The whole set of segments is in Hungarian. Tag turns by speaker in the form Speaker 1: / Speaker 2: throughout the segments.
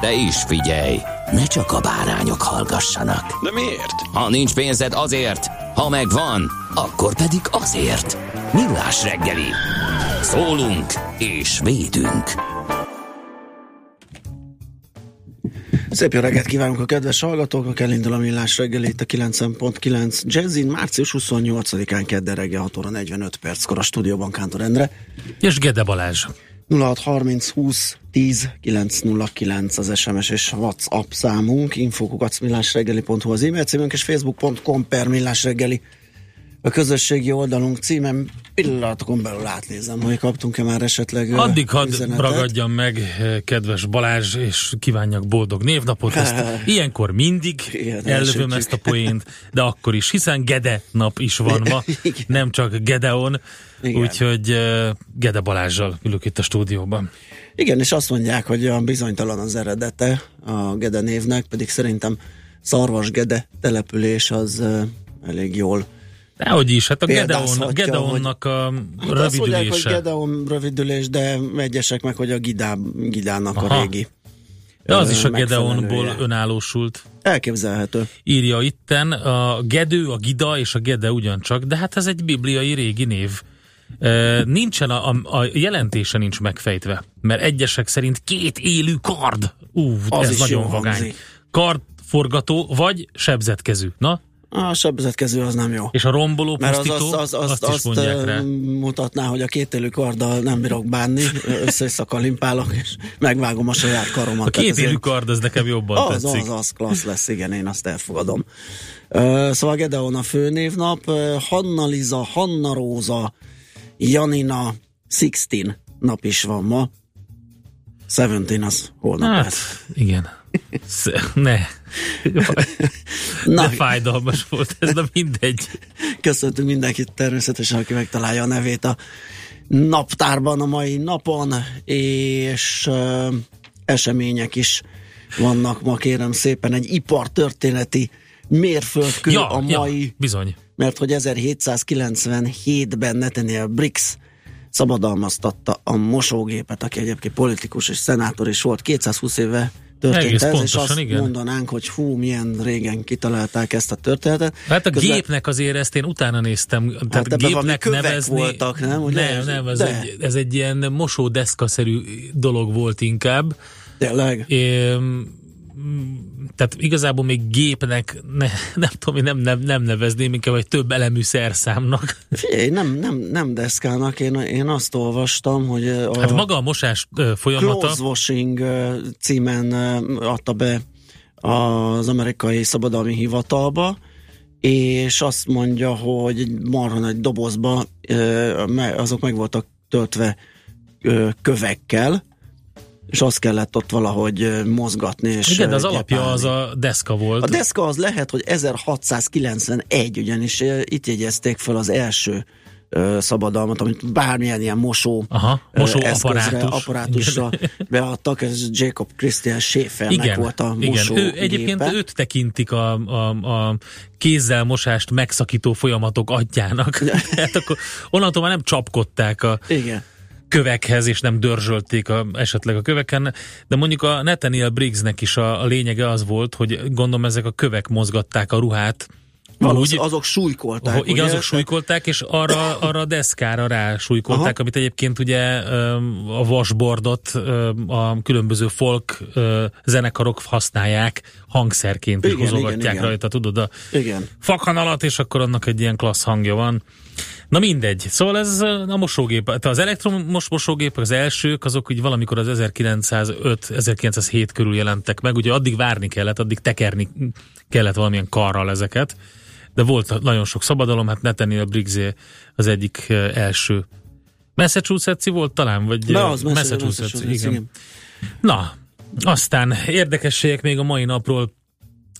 Speaker 1: De is figyelj, ne csak a bárányok hallgassanak.
Speaker 2: De miért?
Speaker 1: Ha nincs pénzed azért, ha megvan, akkor pedig azért. Millás reggeli. Szólunk és védünk.
Speaker 3: Szép jó reggelt kívánunk a kedves hallgatóknak, elindul a millás reggel itt a 90.9 Jazzin, március 28-án kedden reggel 6 óra 45 perckor a stúdióban Kántor Endre.
Speaker 4: És Gede Balázs.
Speaker 3: 0630 20 10 909 az SMS és WhatsApp számunk, infokukacmillásreggeli.hu az e-mail címünk és facebook.com per millásreggeli a közösségi oldalunk címem pillanatokon belül átnézem, hogy kaptunk-e már esetleg
Speaker 4: Addig hadd ragadjam meg, kedves Balázs, és kívánjak boldog névnapot. Ezt ilyenkor mindig
Speaker 3: Igen,
Speaker 4: ezt a poént, de akkor is, hiszen Gede nap is van ma, nem csak Gedeon, úgyhogy uh, Gede Balázsjal ülök itt a stúdióban.
Speaker 3: Igen, és azt mondják, hogy a bizonytalan az eredete a Gede névnek, pedig szerintem Szarvas Gede település az uh, elég jól
Speaker 4: Dehogy is, hát a Gedeon, Gedeonnak a
Speaker 3: Hát azt mondják, hogy
Speaker 4: rövidülése.
Speaker 3: Gedeon rövidülés, de egyesek meg, hogy a Gidá, Gidának
Speaker 4: Aha.
Speaker 3: a régi.
Speaker 4: De az
Speaker 3: ö,
Speaker 4: is a. Gedeonból önállósult.
Speaker 3: Elképzelhető.
Speaker 4: írja itten, a Gedő, a Gida és a Gede ugyancsak, de hát ez egy bibliai régi név. Nincsen a, a, a jelentése nincs megfejtve, mert egyesek szerint két élő kard. Ú,
Speaker 3: Az
Speaker 4: ez nagyon vagány.
Speaker 3: hangzik.
Speaker 4: Kardforgató vagy sebzetkezű. Na,
Speaker 3: A sebzetkező az nem jó.
Speaker 4: és a romboló
Speaker 3: Mert az,
Speaker 4: pusztító,
Speaker 3: az, az, az,
Speaker 4: azt,
Speaker 3: azt,
Speaker 4: is mondják
Speaker 3: ö,
Speaker 4: rá.
Speaker 3: mutatná, hogy a kétélű karddal nem bírok bánni, összeszakalimpálok, és megvágom a saját karomat.
Speaker 4: A
Speaker 3: Tehát
Speaker 4: két élő
Speaker 3: ezért-
Speaker 4: kard, ez nekem jobban
Speaker 3: Az,
Speaker 4: tetszik.
Speaker 3: az, az klassz lesz, igen, én azt elfogadom. Szóval Gedeon a főnévnap, Hanna Liza, Hanna Róza, Janina, Sixteen nap is van ma. Seventeen az holnap
Speaker 4: Hát,
Speaker 3: lesz.
Speaker 4: igen. Ne.
Speaker 3: Na,
Speaker 4: De fájdalmas volt ez, de mindegy.
Speaker 3: köszöntünk mindenkit természetesen, aki megtalálja a nevét a naptárban a mai napon, és uh, események is vannak ma, kérem szépen, egy ipartörténeti mérföldkő
Speaker 4: Ja,
Speaker 3: a
Speaker 4: ja,
Speaker 3: mai
Speaker 4: bizony.
Speaker 3: Mert hogy 1797-ben Nathaniel Briggs szabadalmaztatta a mosógépet, aki egyébként politikus és szenátor is volt, 220 éve történt
Speaker 4: Egész
Speaker 3: ez, és
Speaker 4: pontosan,
Speaker 3: azt
Speaker 4: igen.
Speaker 3: mondanánk, hogy hú, milyen régen kitalálták ezt a történetet.
Speaker 4: Hát a
Speaker 3: Közben-
Speaker 4: gépnek azért ezt én utána néztem, tehát
Speaker 3: Hát
Speaker 4: gépnek nevezni...
Speaker 3: voltak, nem? Ugye?
Speaker 4: Nem, nem, ez
Speaker 3: De.
Speaker 4: egy, ez egy ilyen mosódeszkaszerű dolog volt inkább.
Speaker 3: Tényleg?
Speaker 4: É, tehát igazából még gépnek ne, nem tudom, nem, nem, nem nevezném, inkább egy több elemű szerszámnak.
Speaker 3: Figyelj, nem, nem, nem deszkának, én, én azt olvastam, hogy a
Speaker 4: Hát maga a mosás folyamata,
Speaker 3: Close Washing címen adta be az amerikai szabadalmi hivatalba, és azt mondja, hogy egy marha nagy dobozba azok meg voltak töltve kövekkel, és azt kellett ott valahogy mozgatni. És
Speaker 4: igen, de az alapja
Speaker 3: gyepálni.
Speaker 4: az a deszka volt.
Speaker 3: A deszka az lehet, hogy 1691, ugyanis itt jegyezték fel az első szabadalmat, amit bármilyen ilyen mosó,
Speaker 4: Aha, mosó
Speaker 3: eszközre,
Speaker 4: apparátus.
Speaker 3: apparátusra beadtak, ez Jacob Christian Schaefernek
Speaker 4: igen,
Speaker 3: volt a
Speaker 4: igen.
Speaker 3: mosó
Speaker 4: Ő, egyébként őt tekintik a, a, a kézzel mosást megszakító folyamatok atyának. Tehát akkor onnantól már nem csapkodták a
Speaker 3: Igen.
Speaker 4: Kövekhez, és nem dörzsölték a, esetleg a köveken, de mondjuk a Nathaniel Briggsnek is a, a lényege az volt, hogy gondolom ezek a kövek mozgatták a ruhát, úgy,
Speaker 3: azok súlykolták.
Speaker 4: hogy igen, azok súlykolták, és arra, arra a deszkára rá súlykolták,
Speaker 3: Aha.
Speaker 4: amit egyébként ugye a vasbordot a különböző folk zenekarok használják hangszerként is
Speaker 3: Igen,
Speaker 4: hozogatják
Speaker 3: igen, igen.
Speaker 4: rajta, tudod, a
Speaker 3: Igen.
Speaker 4: fakanalat, és akkor annak egy ilyen klassz hangja van. Na mindegy. Szóval ez a mosógép, tehát az elektromos mosógépek, az elsők, azok úgy valamikor az 1905-1907 körül jelentek meg, ugye addig várni kellett, addig tekerni kellett valamilyen karral ezeket, de volt nagyon sok szabadalom, hát Nathaniel Briggsé az egyik első. Massachusetts volt talán, vagy eh,
Speaker 3: az Massachusetts,
Speaker 4: Massachusetts,
Speaker 3: igen.
Speaker 4: igen. Na, aztán érdekességek még a mai napról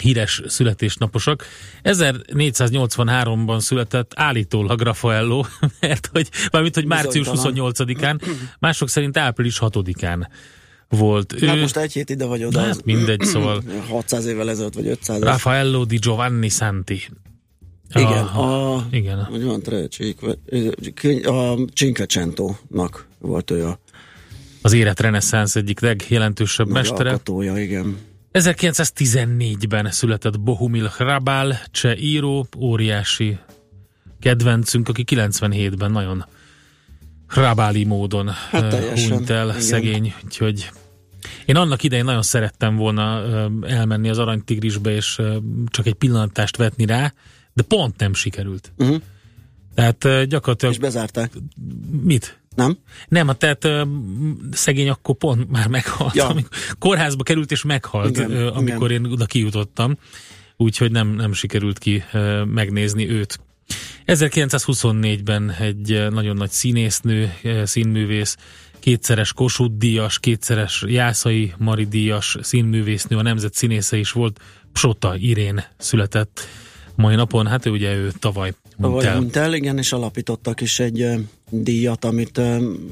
Speaker 4: híres születésnaposok. 1483-ban született állítólag Raffaello, mert hogy, valamint, hogy március
Speaker 3: Bizonytalan.
Speaker 4: 28-án, mások szerint április 6-án volt ő.
Speaker 3: Hát most egy hét ide vagy oda.
Speaker 4: Na,
Speaker 3: az
Speaker 4: hát mindegy, szóval
Speaker 3: 600 évvel ezelőtt, vagy 500
Speaker 4: Raffaello di Giovanni Santi.
Speaker 3: Igen,
Speaker 4: Ah,
Speaker 3: a,
Speaker 4: igen.
Speaker 3: Hogy van a Cinquecento-nak volt ő a
Speaker 4: Az élet reneszánsz egyik legjelentősebb
Speaker 3: nagy
Speaker 4: mestere.
Speaker 3: alkotója, igen.
Speaker 4: 1914-ben született Bohumil Hrabal, cseh író, óriási kedvencünk, aki 97-ben nagyon hrabáli módon
Speaker 3: Hát
Speaker 4: hunyt el,
Speaker 3: igen.
Speaker 4: szegény, úgyhogy én annak idején nagyon szerettem volna elmenni az aranytigrisbe, és csak egy pillantást vetni rá, de pont nem sikerült.
Speaker 3: Uh-huh.
Speaker 4: Tehát gyakorlatilag
Speaker 3: És bezárták,
Speaker 4: mit?
Speaker 3: Nem?
Speaker 4: Nem, a tehát ö, szegény akkor pont már meghalt.
Speaker 3: Ja.
Speaker 4: Amikor kórházba került és meghalt,
Speaker 3: Igen,
Speaker 4: ö, amikor én oda kijutottam. Úgyhogy nem, nem sikerült ki ö, megnézni őt. 1924-ben egy nagyon nagy színésznő, színművész, kétszeres Kossuth díjas, kétszeres Jászai Mari díjas színművésznő, a nemzet színésze is volt, Psota Irén született mai napon. Hát ő ugye ő tavaly hunyt el.
Speaker 3: hunyt el, igen, és alapítottak is egy díjat, amit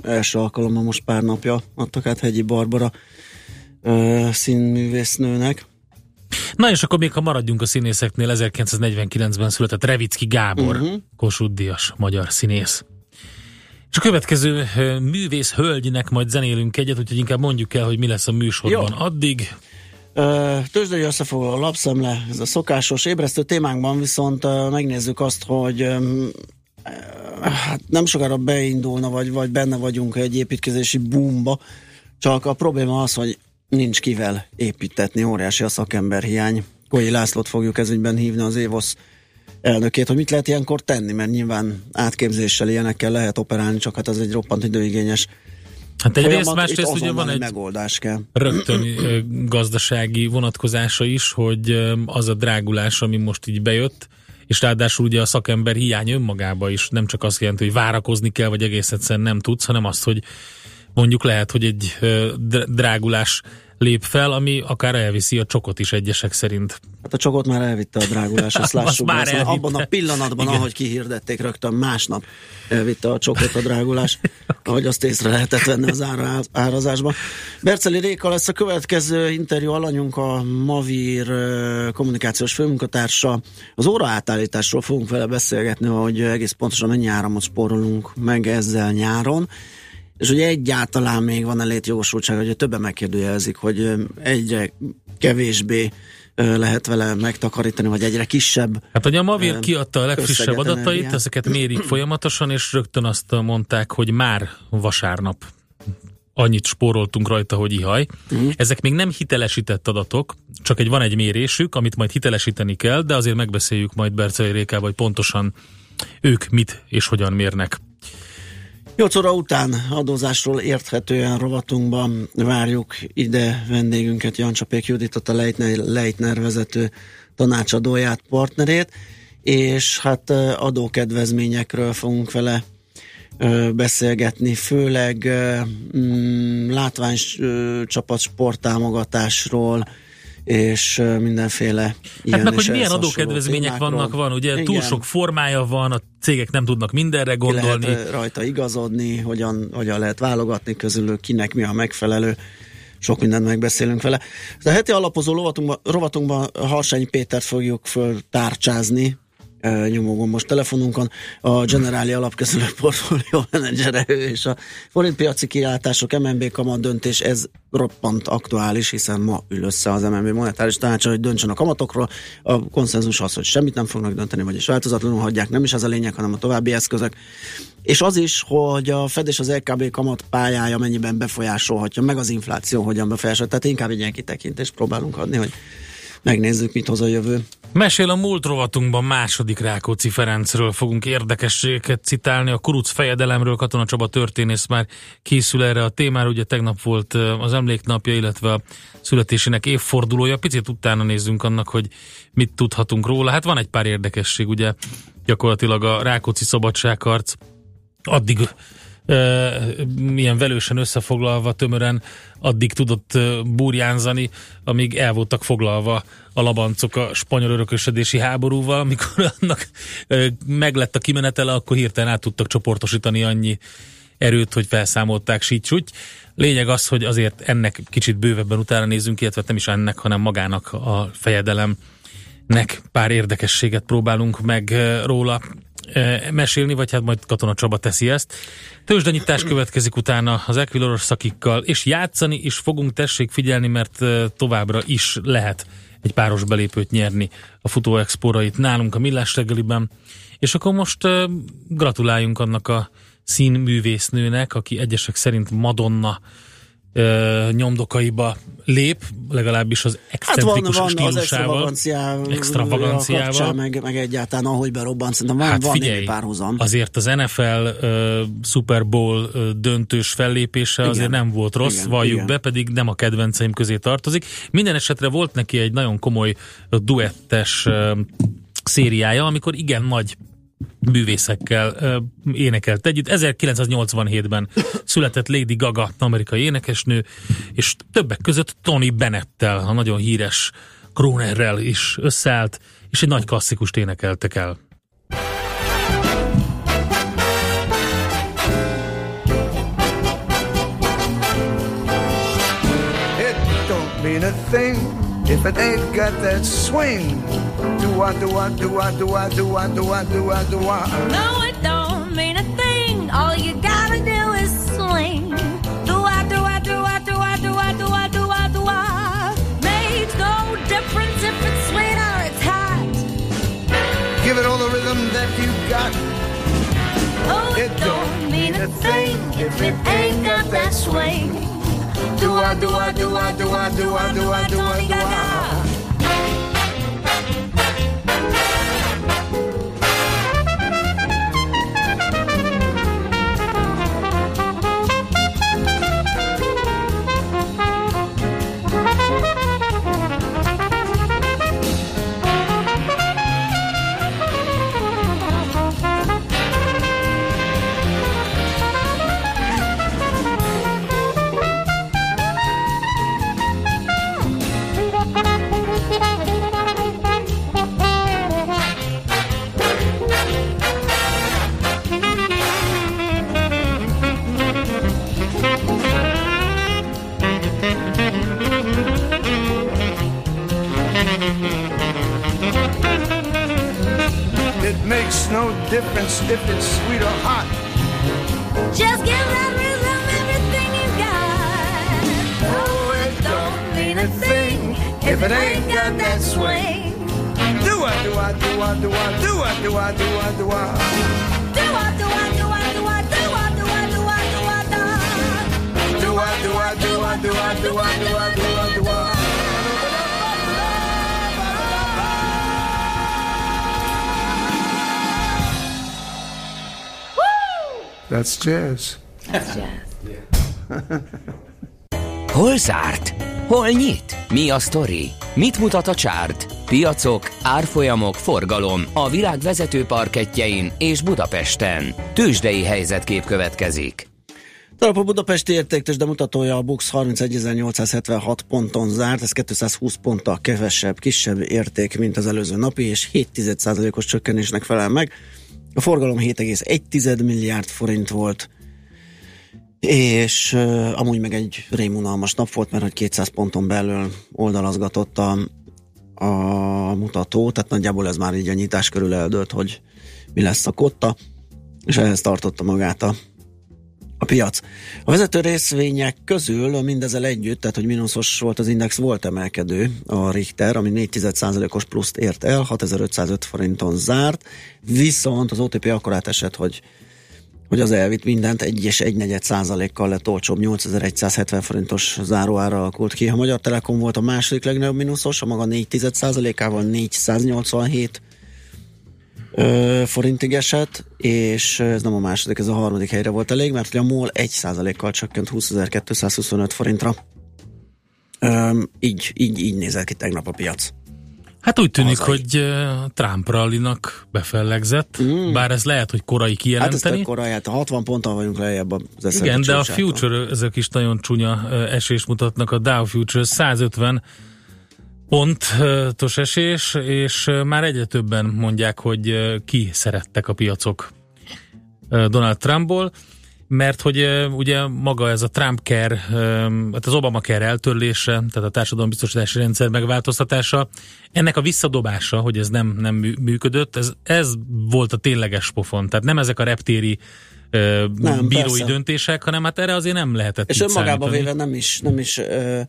Speaker 3: első alkalommal most pár napja adtak át Hegyi Barbara színművésznőnek.
Speaker 4: Na és akkor még ha maradjunk a színészeknél, 1949-ben született Revicki Gábor, uh-huh. Kossuth Díjas magyar színész. És a következő művész hölgynek majd zenélünk egyet, úgyhogy inkább mondjuk el, hogy mi lesz a műsorban.
Speaker 3: Jó.
Speaker 4: Addig
Speaker 3: Tőzsdei összefoglaló lapszemle, ez a szokásos ébresztő témánkban viszont megnézzük azt, hogy hát nem sokára beindulna, vagy, vagy benne vagyunk egy építkezési boomba, csak a probléma az, hogy nincs kivel építetni, óriási a szakemberhiány. Kolyi Lászlót fogjuk ezügyben hívni az Évosz elnökét, hogy mit lehet ilyenkor tenni, mert nyilván átképzéssel ilyenekkel lehet operálni, csak hát az egy roppant időigényes
Speaker 4: Hát egyrészt, másrészt ugye van egy
Speaker 3: megoldás kell.
Speaker 4: rögtön gazdasági vonatkozása is, hogy az a drágulás, ami most így bejött, és ráadásul ugye a szakember hiány önmagába is nem csak azt jelenti, hogy várakozni kell, vagy egész egyszerűen nem tudsz, hanem azt, hogy mondjuk lehet, hogy egy drágulás lép fel, ami akár elviszi a csokot is egyesek szerint.
Speaker 3: Hát a csokot már elvitte a drágulás,
Speaker 4: Azt
Speaker 3: lássuk.
Speaker 4: már
Speaker 3: azt,
Speaker 4: elvitte.
Speaker 3: abban a pillanatban,
Speaker 4: Igen.
Speaker 3: ahogy kihirdették, rögtön másnap elvitte a csokot a drágulás, ahogy azt észre lehetett venni az ára, árazásban. Berceli Réka lesz a következő interjú alanyunk, a Mavir kommunikációs főmunkatársa. Az óra átállításról fogunk vele beszélgetni, hogy egész pontosan mennyi áramot spórolunk meg ezzel nyáron. És hogy egyáltalán még van-e létjogosultság, hogy többen megkérdőjelezik, hogy egyre kevésbé lehet vele megtakarítani, vagy egyre kisebb.
Speaker 4: Hát ugye a Mavir kiadta a legfrissebb adatait,
Speaker 3: energiát.
Speaker 4: ezeket mérik folyamatosan, és rögtön azt mondták, hogy már vasárnap annyit spóroltunk rajta, hogy ihaj. Uh-huh. Ezek még nem hitelesített adatok, csak egy van egy mérésük, amit majd hitelesíteni kell, de azért megbeszéljük majd Berceli Rékával, hogy pontosan ők mit és hogyan mérnek.
Speaker 3: 8 óra után adózásról érthetően rovatunkban várjuk ide vendégünket, Jancsapék Juditot, a Leitner, Leitner vezető tanácsadóját, partnerét, és hát adókedvezményekről fogunk vele beszélgetni, főleg mm, látványcsapat sporttámogatásról, és mindenféle ilyen
Speaker 4: Hát meg, hogy milyen adókedvezmények
Speaker 3: témákról.
Speaker 4: vannak, van, ugye
Speaker 3: Igen.
Speaker 4: túl sok formája van, a cégek nem tudnak mindenre
Speaker 3: ki
Speaker 4: gondolni.
Speaker 3: lehet ö, rajta igazodni, hogyan, hogyan lehet válogatni közülük, kinek mi a megfelelő. Sok mindent megbeszélünk vele. De a heti alapozó rovatunkban, rovatunkban Harsányi Pétert fogjuk ö, nyomogom most telefonunkon, a Generáli Alapkezelő Portfólió menedzsere ő, és a forintpiaci kiáltások, MNB kamat döntés, ez roppant aktuális, hiszen ma ül össze az MNB monetáris tanácsa, hogy döntsön a kamatokról. A konszenzus az, hogy semmit nem fognak dönteni, vagyis változatlanul hagyják, nem is ez a lényeg, hanem a további eszközök. És az is, hogy a Fed és az LKB kamat pályája mennyiben befolyásolhatja, meg az infláció hogyan befolyásolhatja. Tehát inkább egy ilyen kitekintést próbálunk adni, hogy megnézzük, mit hoz a jövő.
Speaker 4: Mesél a múlt rovatunkban második Rákóczi Ferencről fogunk érdekességeket citálni. A kuruc fejedelemről Katona Csaba történész már készül erre a témára. Ugye tegnap volt az emléknapja, illetve a születésének évfordulója. Picit utána nézzünk annak, hogy mit tudhatunk róla. Hát van egy pár érdekesség, ugye gyakorlatilag a Rákóczi szabadságharc addig milyen velősen összefoglalva, tömören addig tudott burjánzani, amíg el voltak foglalva a labancok a spanyol örökösödési háborúval, amikor annak meglett a kimenetele, akkor hirtelen át tudtak csoportosítani annyi erőt, hogy felszámolták sítsúgy. Lényeg az, hogy azért ennek kicsit bővebben utána nézzünk, illetve nem is ennek, hanem magának a fejedelemnek pár érdekességet próbálunk meg róla mesélni, vagy hát majd Katona Csaba teszi ezt. Tőzsdenyítás következik utána az Equiloros szakikkal, és játszani is fogunk, tessék figyelni, mert továbbra is lehet egy páros belépőt nyerni a futó expórait nálunk a Millás reggeliben. És akkor most gratuláljunk annak a színművésznőnek, aki egyesek szerint Madonna ö, nyomdokaiba lép, legalábbis az excentrikus hát van, van stílusával.
Speaker 3: Az extravaganciával. Meg, meg egyáltalán ahogy berobbant, szerintem van,
Speaker 4: hát
Speaker 3: van
Speaker 4: figyelj,
Speaker 3: párhuzam.
Speaker 4: Azért az NFL ö, Super Bowl ö, döntős fellépése igen. azért nem volt rossz, igen, valljuk igen. be, pedig nem a kedvenceim közé tartozik. Minden esetre volt neki egy nagyon komoly duettes ö, szériája, amikor igen nagy művészekkel énekelt együtt. 1987-ben született Lady Gaga, amerikai énekesnő, és többek között Tony Bennettel, a nagyon híres Kronerrel is összeállt, és egy nagy klasszikust énekeltek el. It don't mean a thing if it ain't got that swing. Do I, do I, do I, do I, do I, do I, do I, do I? No, it don't mean a thing. All you gotta do is swing. Do I, do I, do I, do I, do I, do I, do I, do I? Makes no difference if it's sweet or it's hot. Give it all the rhythm that you got. Oh, it, it don't mean a thing if it ain't got that swing doa, doa, doa,
Speaker 1: doa, doa, doa, doa, doa. Zárt? Hol nyit? Mi a sztori? Mit mutat a csárt? Piacok, árfolyamok, forgalom a világ vezető parketjein és Budapesten. Tősdei helyzetkép következik.
Speaker 3: Talap a Budapesti értéktes, de mutatója a Bux 31.876 ponton zárt, ez 220 ponttal kevesebb, kisebb érték, mint az előző napi, és 7 os csökkenésnek felel meg. A forgalom 7,1 milliárd forint volt, és uh, amúgy meg egy rémunalmas nap volt, mert hogy 200 ponton belül oldalazgatott a, a mutató, tehát nagyjából ez már így a nyitás körül eldőlt, hogy mi lesz a kotta, és ehhez tartotta magát a a piac. A vezető részvények közül mindezzel együtt, tehát hogy mínuszos volt az index, volt emelkedő a Richter, ami 4,1%-os pluszt ért el, 6505 forinton zárt, viszont az OTP akkorát esett, hogy hogy az elvitt mindent egy és egy negyed százalékkal lett olcsóbb, 8170 forintos záróára alakult ki. A Magyar Telekom volt a második legnagyobb mínuszos, a maga 4 százalékával 487 ö, forintig esett, és ez nem a második, ez a harmadik helyre volt elég, mert a MOL 1 százalékkal csökkent 20.225 forintra. Ö, így, így, így nézett ki tegnap a piac.
Speaker 4: Hát úgy tűnik,
Speaker 3: Hazai.
Speaker 4: hogy Trump rallinak befellegzett,
Speaker 3: Mm.
Speaker 4: bár ez lehet, hogy korai
Speaker 3: Hát ez
Speaker 4: kijelenteni.
Speaker 3: korai, hát a 60 ponttal vagyunk lejjebb az S&P
Speaker 4: Igen, de a future ezek is nagyon csúnya ö, esést mutatnak. A Dow Future 150 pontos esés, és már egyre többen mondják, hogy ki szerettek a piacok Donald Trumpból, mert hogy ugye maga ez a Trump care, hát az Obama care eltörlése, tehát a társadalombiztosítási rendszer megváltoztatása, ennek a visszadobása, hogy ez nem, nem mű- működött, ez, ez volt a tényleges pofon. Tehát nem ezek a reptéri ö,
Speaker 3: Nem,
Speaker 4: bírói
Speaker 3: persze.
Speaker 4: döntések, hanem hát erre azért nem lehetett
Speaker 3: És
Speaker 4: így
Speaker 3: önmagában
Speaker 4: számítani.
Speaker 3: véve nem is, nem is ö,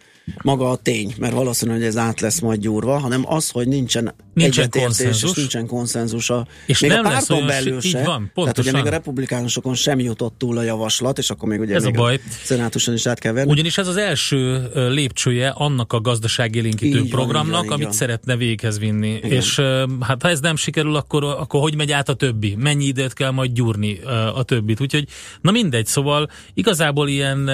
Speaker 3: maga a tény, mert valószínű, hogy ez át lesz majd gyúrva, hanem az, hogy nincsen,
Speaker 4: Nincsen
Speaker 3: egyetértés, és nincsen konszenzus a,
Speaker 4: És
Speaker 3: még
Speaker 4: nem
Speaker 3: a
Speaker 4: lesz
Speaker 3: párton
Speaker 4: olyan
Speaker 3: belül
Speaker 4: si- így
Speaker 3: se.
Speaker 4: van,
Speaker 3: tehát ugye
Speaker 4: pontosan.
Speaker 3: még a republikánusokon sem jutott túl a javaslat, és akkor még ugye
Speaker 4: Ez a
Speaker 3: még
Speaker 4: baj.
Speaker 3: szenátuson is át kell venni.
Speaker 4: Ugyanis ez az első lépcsője annak a gazdaságélénkítő
Speaker 3: Így van,
Speaker 4: programnak,
Speaker 3: így van, így
Speaker 4: amit
Speaker 3: van.
Speaker 4: szeretne véghez vinni. És ö, hát ha ez nem sikerül, akkor, akkor hogy megy át a többi? Mennyi időt kell majd gyúrni a többit? Úgyhogy, na mindegy, szóval igazából ilyen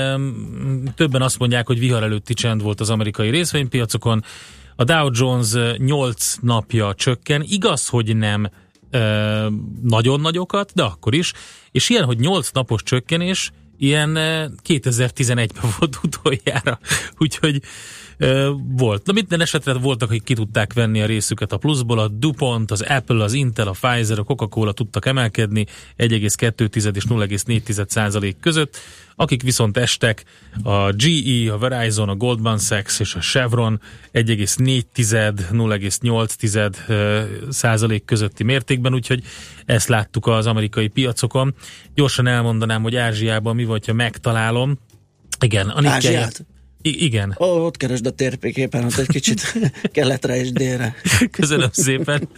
Speaker 4: többen azt mondják, hogy vihar előtti csend volt az amerikai részvénypiacokon. A Dow Jones 8 napja csökken. Igaz, hogy nem ö, nagyon nagyokat, de akkor is. És ilyen, hogy 8 napos csökkenés, ilyen ö, 2011-ben volt utoljára. Úgyhogy volt. Na minden esetre voltak, akik ki tudták venni a részüket a pluszból. A DuPont, az Apple, az Intel, a Pfizer, a Coca-Cola tudtak emelkedni 1,2 és 0,4 százalék között. Akik viszont estek, a GE, a Verizon, a Goldman Sachs és a Chevron 1,4-0,8 ö, százalék közötti mértékben, úgyhogy ezt láttuk az amerikai piacokon. Gyorsan elmondanám, hogy Ázsiában mi volt, ha megtalálom. Igen, a Nikkei-? I- igen,
Speaker 3: Ó, ott keresd a térképen, ott egy kicsit keletre és délre.
Speaker 4: köszönöm szépen.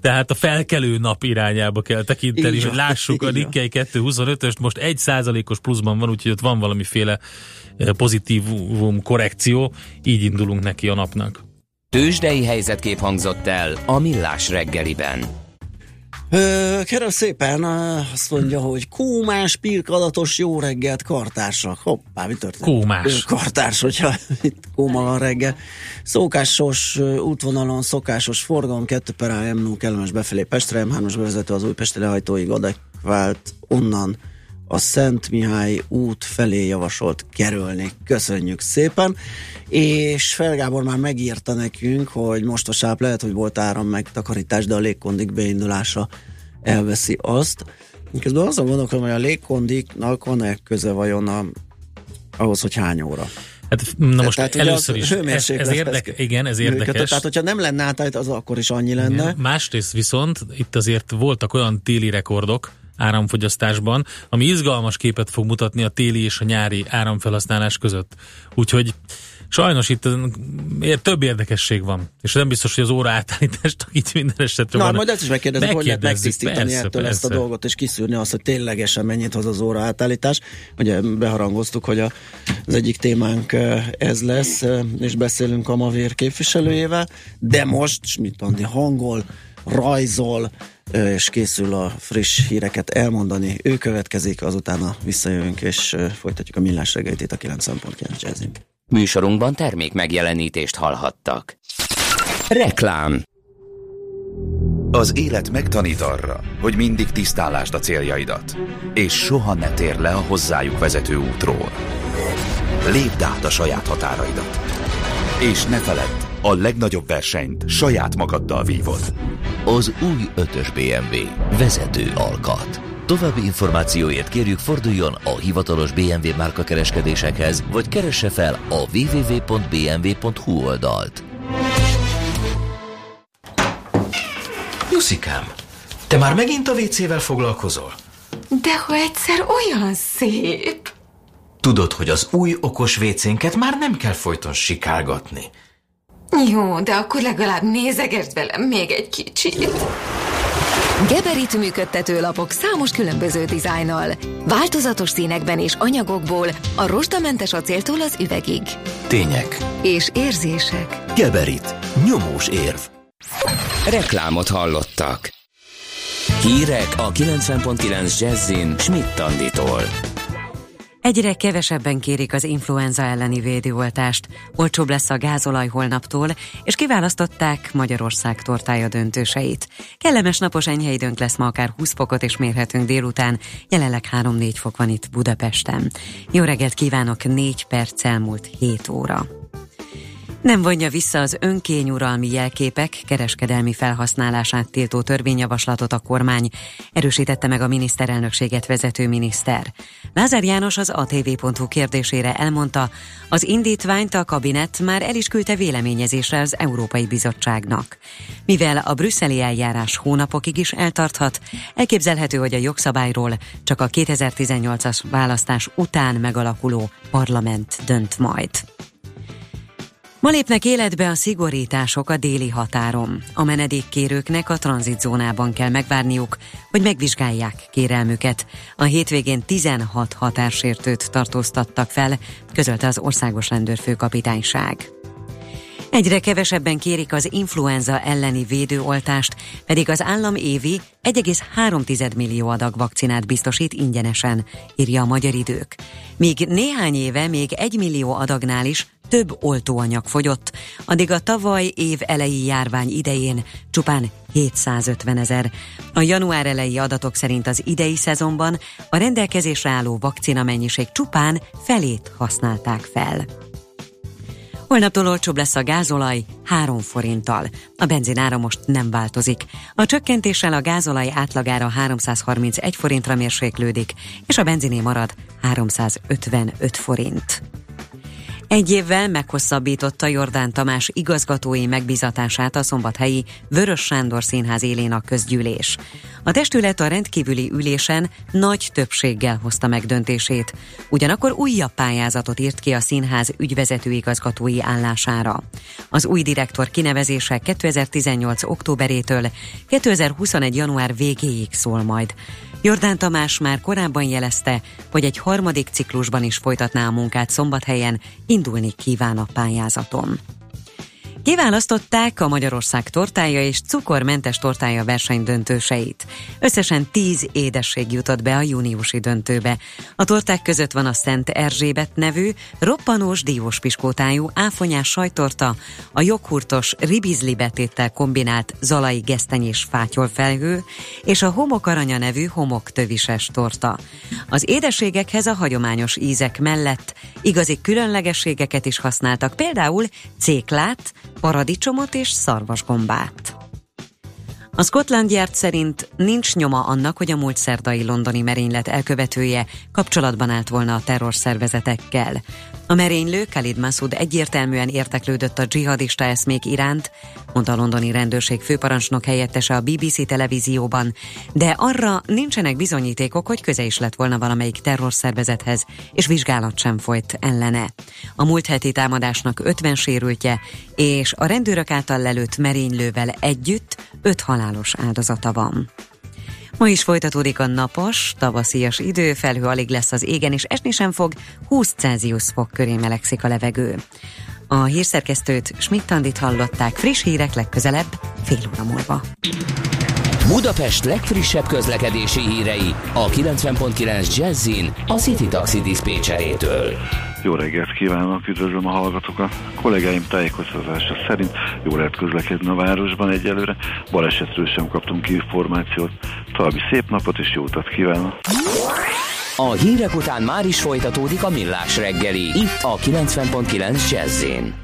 Speaker 4: Tehát a felkelő nap irányába kell tekinteni, hogy lássuk a
Speaker 3: így van.
Speaker 4: Nikkei 225-öst, most egy százalékos pluszban van, úgyhogy ott van valamiféle eh, pozitívum korrekció, így indulunk neki a napnak.
Speaker 1: Tőzsdei helyzetkép hangzott el a Millás reggeliben.
Speaker 3: Kérem szépen, azt mondja, hogy kómás, pirkadatos, jó reggelt, kartársak. Hoppá, mi történt?
Speaker 4: Kómás.
Speaker 3: Kartárs, hogyha itt kóma van reggel. Szokásos útvonalon, szokásos forgalom, 2 per AM, kellemes befelé Pestre, M3-as bevezető az Újpesti lehajtóig adekvált onnan a Szent Mihály út felé javasolt kerülni. Köszönjük szépen. És Felgábor már megírta nekünk, hogy most a sáp lehet, hogy volt áram megtakarítás, de a légkondik beindulása elveszi azt. Közben azon gondolkodom, hogy a légkondiknak van-e köze vajon a, ahhoz, hogy hány óra.
Speaker 4: Hát, na most
Speaker 3: Tehát
Speaker 4: először is, ez, ez érdek, igen, ez érdekes.
Speaker 3: Tehát, hogyha nem lenne átállít, az akkor is annyi lenne.
Speaker 4: Igen. Másrészt viszont itt azért voltak olyan téli rekordok áramfogyasztásban, ami izgalmas képet fog mutatni a téli és a nyári áramfelhasználás között. Úgyhogy sajnos itt ér, több érdekesség van. És nem biztos, hogy az óra átállítást itt minden esetre
Speaker 3: Na,
Speaker 4: van.
Speaker 3: majd ezt is megkérdezik, hogy lehet megtisztítani
Speaker 4: persze,
Speaker 3: ettől ezt a
Speaker 4: persze.
Speaker 3: dolgot, és kiszűrni azt, hogy ténylegesen mennyit hoz az óra átállítás. Ugye beharangoztuk, hogy a, az egyik témánk ez lesz, és beszélünk a Mavér képviselőjével, de most Schmidt Andi hangol, rajzol, és készül a friss híreket elmondani. Ő következik, azután visszajövünk, és folytatjuk a millás reggelit itt a 90.9 jazzin.
Speaker 1: Műsorunkban termék megjelenítést hallhattak. Reklám
Speaker 5: Az élet megtanít arra, hogy mindig tisztálásd a céljaidat, és soha ne tér le a hozzájuk vezető útról. Lépd át a saját határaidat. És ne feledd, a legnagyobb versenyt saját magaddal vívod.
Speaker 6: Az új 5-ös BMW. Vezető alkat. További információért kérjük forduljon a hivatalos BMW márka kereskedésekhez, vagy keresse fel a www.bmw.hu oldalt.
Speaker 7: Juszikám, te már megint a WC-vel foglalkozol?
Speaker 8: De ha egyszer olyan szép!
Speaker 7: Tudod, hogy az új okos WC-nket már nem kell folyton sikálgatni.
Speaker 8: Jó, de akkor legalább nézegesd velem még egy kicsit. Geberit működtető lapok számos különböző dizájnnal. Változatos színekben és anyagokból a rozsdamentes acéltól az üvegig.
Speaker 6: Tények.
Speaker 8: És érzések.
Speaker 6: Geberit. Nyomós érv.
Speaker 1: Reklámot hallottak. Hírek a 90.9 Jazzin Schmidt-Tanditól.
Speaker 9: Egyre kevesebben kérik az influenza elleni védőoltást, olcsóbb lesz a gázolaj holnaptól, és kiválasztották Magyarország tortája döntőseit. Kellemes napos enyhe időnk lesz ma akár 20 fokot is mérhetünk délután, jelenleg 3-4 fok van itt Budapesten. Jó reggelt kívánok, 4 perc elmúlt 7 óra. Nem vonja vissza az önkényuralmi jelképek kereskedelmi felhasználását tiltó törvényjavaslatot a kormány, erősítette meg a miniszterelnökséget vezető miniszter. Lázár János az atv.hu kérdésére elmondta, az indítványt a kabinet már el is küldte véleményezésre az Európai Bizottságnak. Mivel a brüsszeli eljárás hónapokig is eltarthat, elképzelhető, hogy a jogszabályról csak a 2018-as választás után megalakuló parlament dönt majd. Ma lépnek életbe a szigorítások a déli határon. A menedékkérőknek a tranzitzónában kell megvárniuk, hogy megvizsgálják kérelmüket. A hétvégén 16 határsértőt tartóztattak fel, közölte az országos rendőrfőkapitányság. Egyre kevesebben kérik az influenza elleni védőoltást, pedig az állam évi 1,3 millió adag vakcinát biztosít ingyenesen, írja a Magyar Idők. Míg néhány éve még 1 millió adagnál is több oltóanyag fogyott, addig a tavaly év elejé járvány idején csupán 750 ezer. A január elejé adatok szerint az idei szezonban a rendelkezésre álló vakcina mennyiség csupán felét használták fel. Holnaptól olcsóbb lesz a gázolaj 3 forinttal. A benzinára most nem változik. A csökkentéssel a gázolaj átlagára 331 forintra mérséklődik, és a benziné marad 355 forint. Egy évvel meghosszabbította Jordán Tamás igazgatói megbizatását a szombathelyi Vörös Sándor Színház élén a közgyűlés. A testület a rendkívüli ülésen nagy többséggel hozta meg döntését. Ugyanakkor újabb pályázatot írt ki a színház ügyvezető igazgatói állására. Az új direktor kinevezése 2018. októberétől 2021. január végéig szól majd. Jordán Tamás már korábban jelezte, hogy egy harmadik ciklusban is folytatná a munkát szombathelyen, indulni kíván a pályázaton. Kiválasztották a Magyarország tortája és cukormentes tortája verseny döntőseit. Összesen tíz édesség jutott be a júniusi döntőbe. A torták között van a Szent Erzsébet nevű, roppanós diós piskótájú áfonyás sajtorta, a joghurtos ribizli betéttel kombinált zalai gesztenyés fátyolfelhő, és a homokaranya nevű homoktövises torta. Az édességekhez a hagyományos ízek mellett igazi különlegességeket is használtak, például céklát, paradicsomot és szarvasgombát. A Scotland Yard szerint nincs nyoma annak, hogy a múlt szerdai londoni merénylet elkövetője kapcsolatban állt volna a terrorszervezetekkel. A merénylő Khalid Massoud egyértelműen érteklődött a dzsihadista eszmék iránt, mondta a londoni rendőrség főparancsnok helyettese a BBC televízióban, de arra nincsenek bizonyítékok, hogy köze is lett volna valamelyik terrorszervezethez, és vizsgálat sem folyt ellene. A múlt heti támadásnak 50 sérültje, és a rendőrök által lelőtt merénylővel együtt öt halálos áldozata van. Ma is folytatódik a napos, tavaszias idő, felhő alig lesz az égen, és esni sem fog, 20 Celsius fok köré melegszik a levegő. A hírszerkesztőt Schmidt-Tandit hallották friss hírek legközelebb, fél óra múlva.
Speaker 1: Budapest legfrissebb közlekedési hírei a 90.9 Jazzin a City Taxi Dispécsejétől.
Speaker 10: Jó reggelt kívánok, üdvözlöm a hallgatókat. A kollégáim tájékoztatása szerint jól lehet közlekedni a városban egyelőre. Balesetről sem kaptunk információt. További szép napot és jó utat kívánok!
Speaker 1: A hírek után már is folytatódik a millás reggeli, itt a 90.9 Jazzin.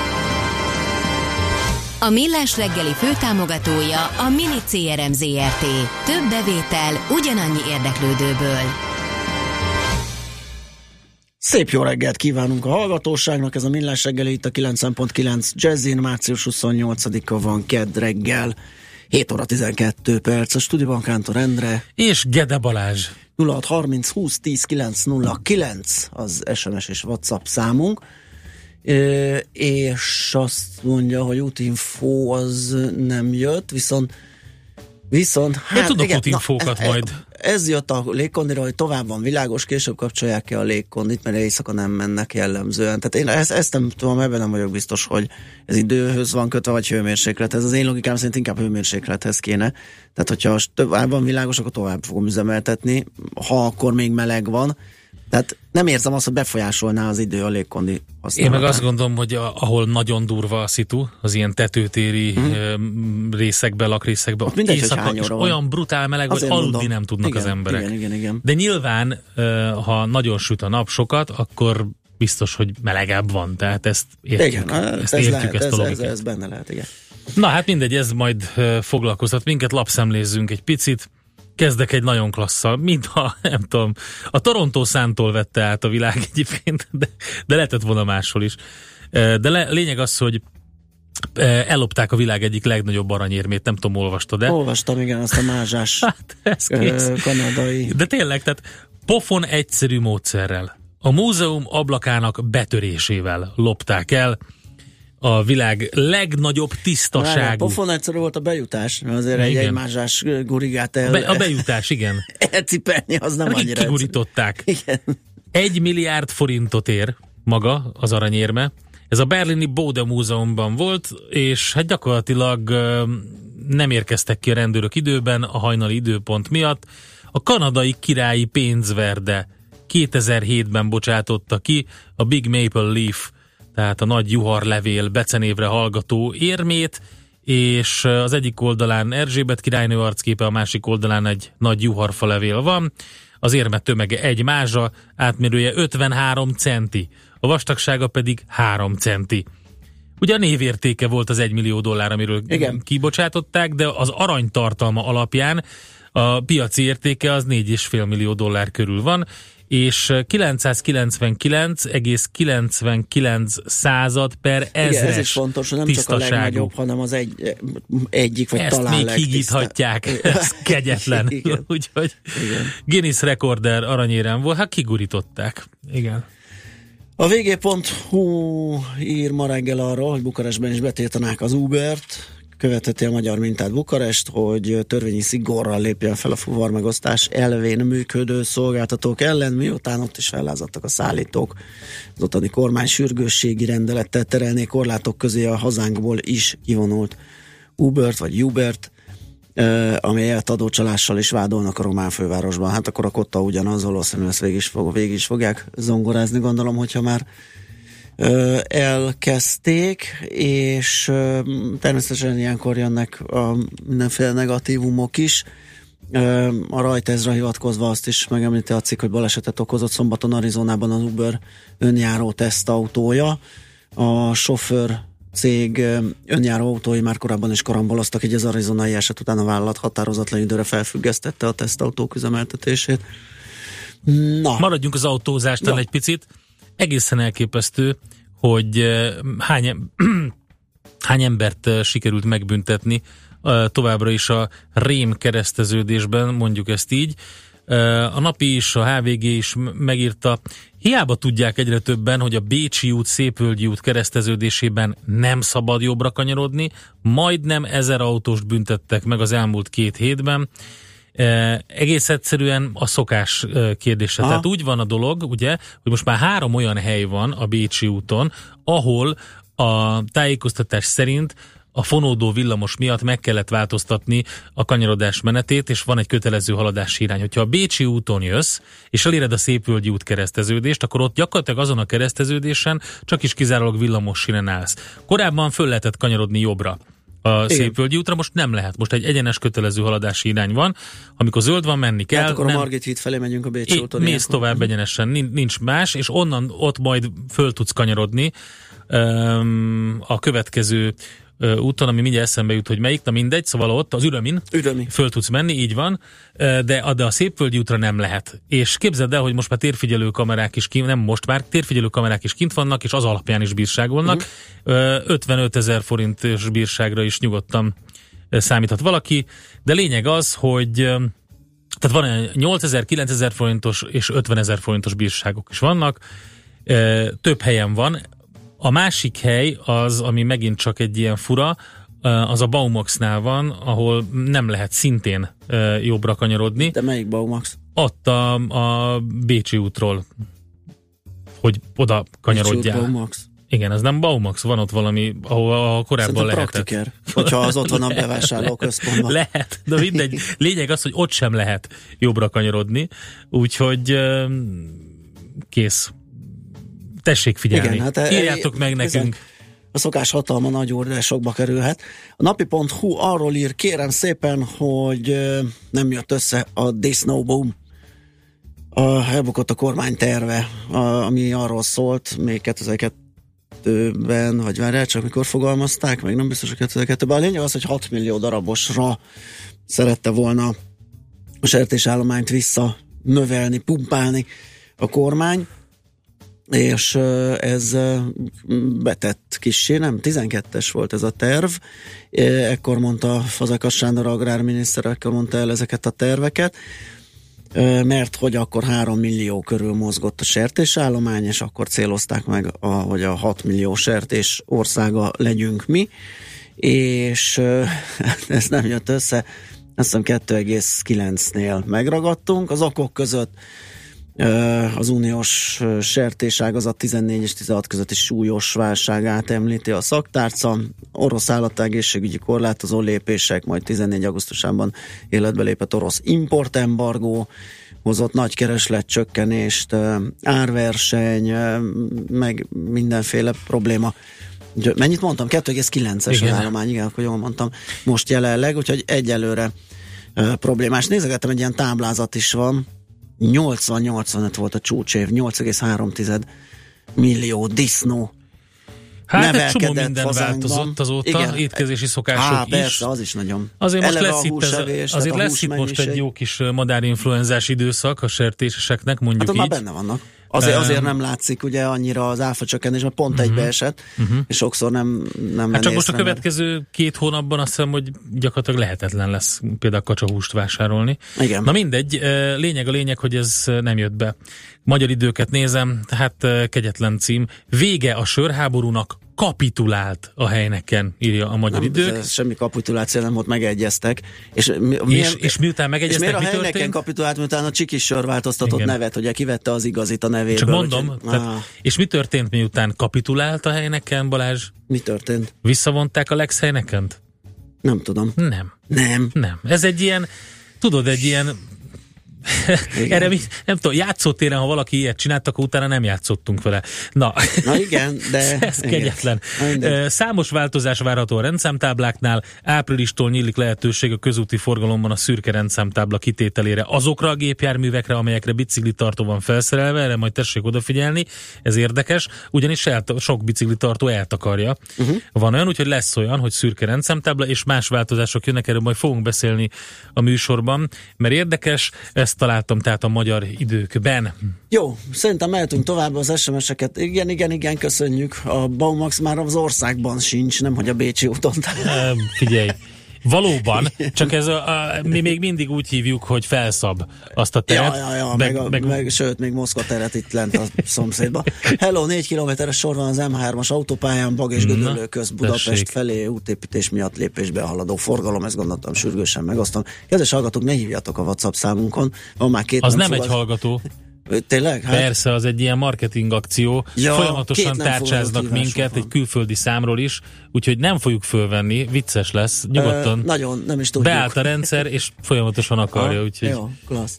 Speaker 8: A Millás reggeli főtámogatója a Mini CRM Zrt. Több bevétel ugyanannyi érdeklődőből.
Speaker 3: Szép jó reggelt kívánunk a hallgatóságnak, ez a Millás reggeli itt a 9.9 Jazzin, március 28-a van kedd reggel, 7 óra 12 perc, a stúdióban Kántor Endre.
Speaker 4: És Gede Balázs.
Speaker 3: 0630 20 10 909 az SMS és WhatsApp számunk. És azt mondja, hogy útinfo az nem jött, viszont viszont...
Speaker 4: Hát, Én tudok útinfókat
Speaker 3: na,
Speaker 4: majd.
Speaker 3: Ez jött a légkondira, hogy tovább van világos, később kapcsolják ki a légkondit, mert éjszaka nem mennek jellemzően. Tehát én ezt, ezt nem tudom, ebben nem vagyok biztos, hogy ez időhöz van kötve, vagy hőmérséklet. Ez az én logikám szerint inkább hőmérséklethez kéne. Tehát, hogyha tovább van világos, akkor tovább fogom üzemeltetni. Ha akkor még meleg van, tehát nem érzem azt, hogy befolyásolná az idő a légkondi
Speaker 4: használatát. Én meg azt gondolom, hogy a, ahol nagyon durva a szitu, az ilyen tetőtéri hmm. részekben, lakrészekben, ott mindegy, éjszaka, és olyan brutál meleg, hogy aludni nem tudnak
Speaker 3: igen,
Speaker 4: az emberek.
Speaker 3: Igen, igen, igen.
Speaker 4: De nyilván, ha nagyon süt a nap sokat, akkor biztos, hogy melegebb van, tehát ezt értjük. Igen, ezt, ez, értjük, lehet, ezt
Speaker 3: ez, a ez, ez benne lehet, igen.
Speaker 4: Na hát mindegy, ez majd foglalkoztat minket, lapszemlézzünk egy picit kezdek egy nagyon klasszal, mintha, nem tudom, a Toronto szántól vette át a világ egyébként, de, de lehetett volna máshol is. De le, lényeg az, hogy ellopták a világ egyik legnagyobb aranyérmét, nem tudom, olvastad de.
Speaker 3: Olvastam, igen, azt a mázsás hát, ez kanadai.
Speaker 4: De tényleg, tehát pofon egyszerű módszerrel. A múzeum ablakának betörésével lopták el a világ legnagyobb tisztaságú.
Speaker 3: Pofon egyszerű volt a bejutás, azért igen. egy egymásás gurigát el...
Speaker 4: A, be, a bejutás, igen.
Speaker 3: elcipelni, az nem
Speaker 4: Akik
Speaker 3: annyira
Speaker 4: kigurították. Igen. Egy milliárd forintot ér maga az aranyérme. Ez a berlini Bode Múzeumban volt, és hát gyakorlatilag nem érkeztek ki a rendőrök időben a hajnali időpont miatt. A kanadai királyi pénzverde 2007-ben bocsátotta ki a Big Maple Leaf tehát a nagy juharlevél becenévre hallgató érmét, és az egyik oldalán Erzsébet királynő arcképe, a másik oldalán egy nagy juharfa levél van. Az érmet tömege egy mázsa, átmérője 53 centi, a vastagsága pedig 3 centi. Ugye a névértéke volt az 1 millió dollár, amiről Igen. kibocsátották, de az aranytartalma alapján a piaci értéke az 4,5 millió dollár körül van, és 999,99 század per ezres Igen,
Speaker 3: ez is fontos, hogy nem tisztaságú. csak a legnagyobb, hanem az egy, egyik, vagy
Speaker 4: Ezt
Speaker 3: talán
Speaker 4: még higíthatják, ez kegyetlen. Úgyhogy Guinness rekorder aranyérem volt, hát kigurították. Igen.
Speaker 3: A vg.hu ír ma reggel arról, hogy Bukarestben is betiltanák az Ubert, követeti a magyar mintát Bukarest, hogy törvényi szigorral lépjen fel a fuvarmegosztás elvén működő szolgáltatók ellen, miután ott is fellázadtak a szállítók. Az ottani kormány sürgősségi rendelettel terelné korlátok közé a hazánkból is kivonult Ubert vagy Ubert, amelyet adócsalással is vádolnak a román fővárosban. Hát akkor a kotta ugyanaz, valószínűleg ezt végig is, fog, végig is fogják zongorázni, gondolom, hogyha már elkezdték, és természetesen ilyenkor jönnek a mindenféle negatívumok is. A rajtezra hivatkozva azt is megemlíti a cikk, hogy balesetet okozott szombaton Arizonában az Uber önjáró tesztautója. A sofőr cég önjáró autói már korábban is karamboloztak, így az arizonai eset után a vállalat határozatlan időre felfüggesztette a tesztautók üzemeltetését.
Speaker 4: Na. Maradjunk az autózástán ja. egy picit egészen elképesztő, hogy hány, hány embert sikerült megbüntetni továbbra is a rém kereszteződésben, mondjuk ezt így. A napi is, a HVG is megírta, hiába tudják egyre többen, hogy a Bécsi út, Szépvölgyi út kereszteződésében nem szabad jobbra kanyarodni, majdnem ezer autóst büntettek meg az elmúlt két hétben. Egész egyszerűen a szokás kérdése. Aha. Tehát úgy van a dolog, ugye, hogy most már három olyan hely van a Bécsi úton, ahol a tájékoztatás szerint a fonódó villamos miatt meg kellett változtatni a kanyarodás menetét, és van egy kötelező haladási irány. Hogyha a Bécsi úton jössz, és eléred a Szépvölgyi út kereszteződést, akkor ott gyakorlatilag azon a kereszteződésen csak is kizárólag villamos sínen állsz. Korábban föl lehetett kanyarodni jobbra a Szépvölgyi útra, most nem lehet. Most egy egyenes kötelező haladási irány van, amikor zöld van, menni kell. Hát
Speaker 3: akkor nem, a Margit híd felé megyünk a Bécsi úton.
Speaker 4: Mész tovább egyenesen, nincs más, és onnan ott majd föl tudsz kanyarodni a következő úton, ami mindjárt eszembe jut, hogy melyik, na mindegy, szóval ott az ürömin
Speaker 3: Ürömi.
Speaker 4: föl tudsz menni, így van, de, de a Szépvölgyi útra nem lehet. És képzeld el, hogy most már térfigyelő kamerák is kint, nem most már, térfigyelő kamerák is kint vannak, és az alapján is bírságolnak. Uh-huh. 55 ezer forintos bírságra is nyugodtan számíthat valaki, de lényeg az, hogy tehát van 8000, 9000 forintos és 50 ezer forintos bírságok is vannak, több helyen van, a másik hely az, ami megint csak egy ilyen fura, az a Baumaxnál van, ahol nem lehet szintén jobbra kanyarodni.
Speaker 3: De melyik Baumax?
Speaker 4: Ott a, a Bécsi útról, hogy oda kanyarodjál.
Speaker 3: Baumax.
Speaker 4: Igen, ez nem Baumax, van ott valami, ahol, ahol korábban Szerintem lehetett.
Speaker 3: Praktiker, hogyha az ott van a bevásárló központban.
Speaker 4: Lehet, de mindegy. Lényeg az, hogy ott sem lehet jobbra kanyarodni, úgyhogy kész tessék figyelni. Igen, hát e- Írjátok meg nekünk.
Speaker 3: A szokás hatalma nagy óriásokba kerülhet. A napi.hu arról ír, kérem szépen, hogy nem jött össze a Disney Boom. A, elbukott a kormány terve, a, ami arról szólt még 2002-ben, vagy várjál, csak mikor fogalmazták, meg nem biztos, hogy 2002-ben. A lényeg az, hogy 6 millió darabosra szerette volna a sertésállományt vissza növelni, pumpálni a kormány és ez betett kissé, nem, 12-es volt ez a terv, ekkor mondta Fazekas Sándor agrárminiszter, ekkor mondta el ezeket a terveket, mert hogy akkor 3 millió körül mozgott a sertésállomány, és akkor célozták meg, a, hogy a 6 millió sertés országa legyünk mi, és ez nem jött össze, azt hiszem 2,9-nél megragadtunk, az okok között az uniós sertéságazat 14 és 16 közötti súlyos válságát említi a szaktárca. Orosz állategészségügyi korlátozó lépések, majd 14 augusztusában életbe lépett orosz importembargó, hozott nagy kereslet csökkenést, árverseny, meg mindenféle probléma. Mennyit mondtam? 2,9-es az állomány, igen, akkor jól mondtam. Most jelenleg, úgyhogy egyelőre problémás. Nézegettem, egy ilyen táblázat is van, 80-85 volt a csúcsév, 8,3 millió disznó
Speaker 4: Hát egy csomó minden hazánkban. változott azóta, Igen. étkezési szokások Há,
Speaker 3: is. persze, az is nagyon.
Speaker 4: Azért most lesz itt, ez, azért lesz itt most egy jó kis madárinfluenzás időszak a sertéseseknek, mondjuk hát így.
Speaker 3: már benne vannak. Azért, azért nem látszik ugye annyira az áfa csökkenés, mert pont uh-huh. egybe esett, uh-huh. és sokszor nem, nem
Speaker 4: Hát csak most a következő két hónapban azt hiszem, hogy gyakorlatilag lehetetlen lesz például kacsahúst vásárolni.
Speaker 3: Igen.
Speaker 4: Na mindegy, lényeg a lényeg, hogy ez nem jött be. Magyar időket nézem, hát kegyetlen cím. Vége a sörháborúnak, kapitulált a helyneken, írja a magyar
Speaker 3: nem,
Speaker 4: idők.
Speaker 3: Ez semmi kapituláció nem volt, megegyeztek. És,
Speaker 4: mi, és, és miután megegyeztek, és
Speaker 3: miért a helyneken történt? kapitulált, miután a Csikis sör változtatott Igen. nevet, ugye kivette az igazit a nevéből.
Speaker 4: Csak mondom, hogy, tehát, ah. és mi történt miután kapitulált a helyneken, Balázs?
Speaker 3: Mi történt?
Speaker 4: Visszavonták a Lex helynekent?
Speaker 3: Nem tudom.
Speaker 4: Nem.
Speaker 3: Nem.
Speaker 4: Nem. Ez egy ilyen, tudod, egy ilyen erre mi, nem tudom, játszótéren, ha valaki ilyet csinált, akkor utána nem játszottunk vele. Na,
Speaker 3: Na igen, de...
Speaker 4: Ez igen. kegyetlen. Na, Számos változás várható a rendszámtábláknál. Áprilistól nyílik lehetőség a közúti forgalomban a szürke rendszámtábla kitételére azokra a gépjárművekre, amelyekre biciklitartó van felszerelve, erre majd tessék odafigyelni, ez érdekes, ugyanis elta, sok biciklitartó eltakarja. Uh-huh. Van olyan, úgyhogy lesz olyan, hogy szürke rendszámtábla, és más változások jönnek, erről majd fogunk beszélni a műsorban, mert érdekes, ezt találtam tehát a magyar időkben.
Speaker 3: Jó, szerintem mehetünk tovább az SMS-eket. Igen, igen, igen, köszönjük. A Baumax már az országban sincs, nem hogy a Bécsi úton.
Speaker 4: figyelj, Valóban, csak ez a, a, mi még mindig úgy hívjuk, hogy felszab azt a teret.
Speaker 11: Ja, ja, ja, meg, meg, meg, meg, sőt, még Moszkva teret itt lent a szomszédban. Hello, négy kilométeres sor van az M3-as autópályán, Bag és Gödöllő köz Budapest tessék. felé útépítés miatt lépésbe haladó forgalom, ezt gondoltam sürgősen megosztom. Kedves hallgatók, ne hívjatok a WhatsApp számunkon, van már két
Speaker 4: Az nem, nem egy hallgató.
Speaker 11: Tényleg?
Speaker 4: Hát... Persze, az egy ilyen marketing akció. Ja, Folyamatosan tárcsáznak minket egy külföldi számról is, úgyhogy nem fogjuk fölvenni, vicces lesz, nyugodtan. Ö,
Speaker 11: nagyon, nem is tudjuk.
Speaker 4: Beállt a rendszer, és folyamatosan akarja, úgyhogy...
Speaker 11: Jó, klassz.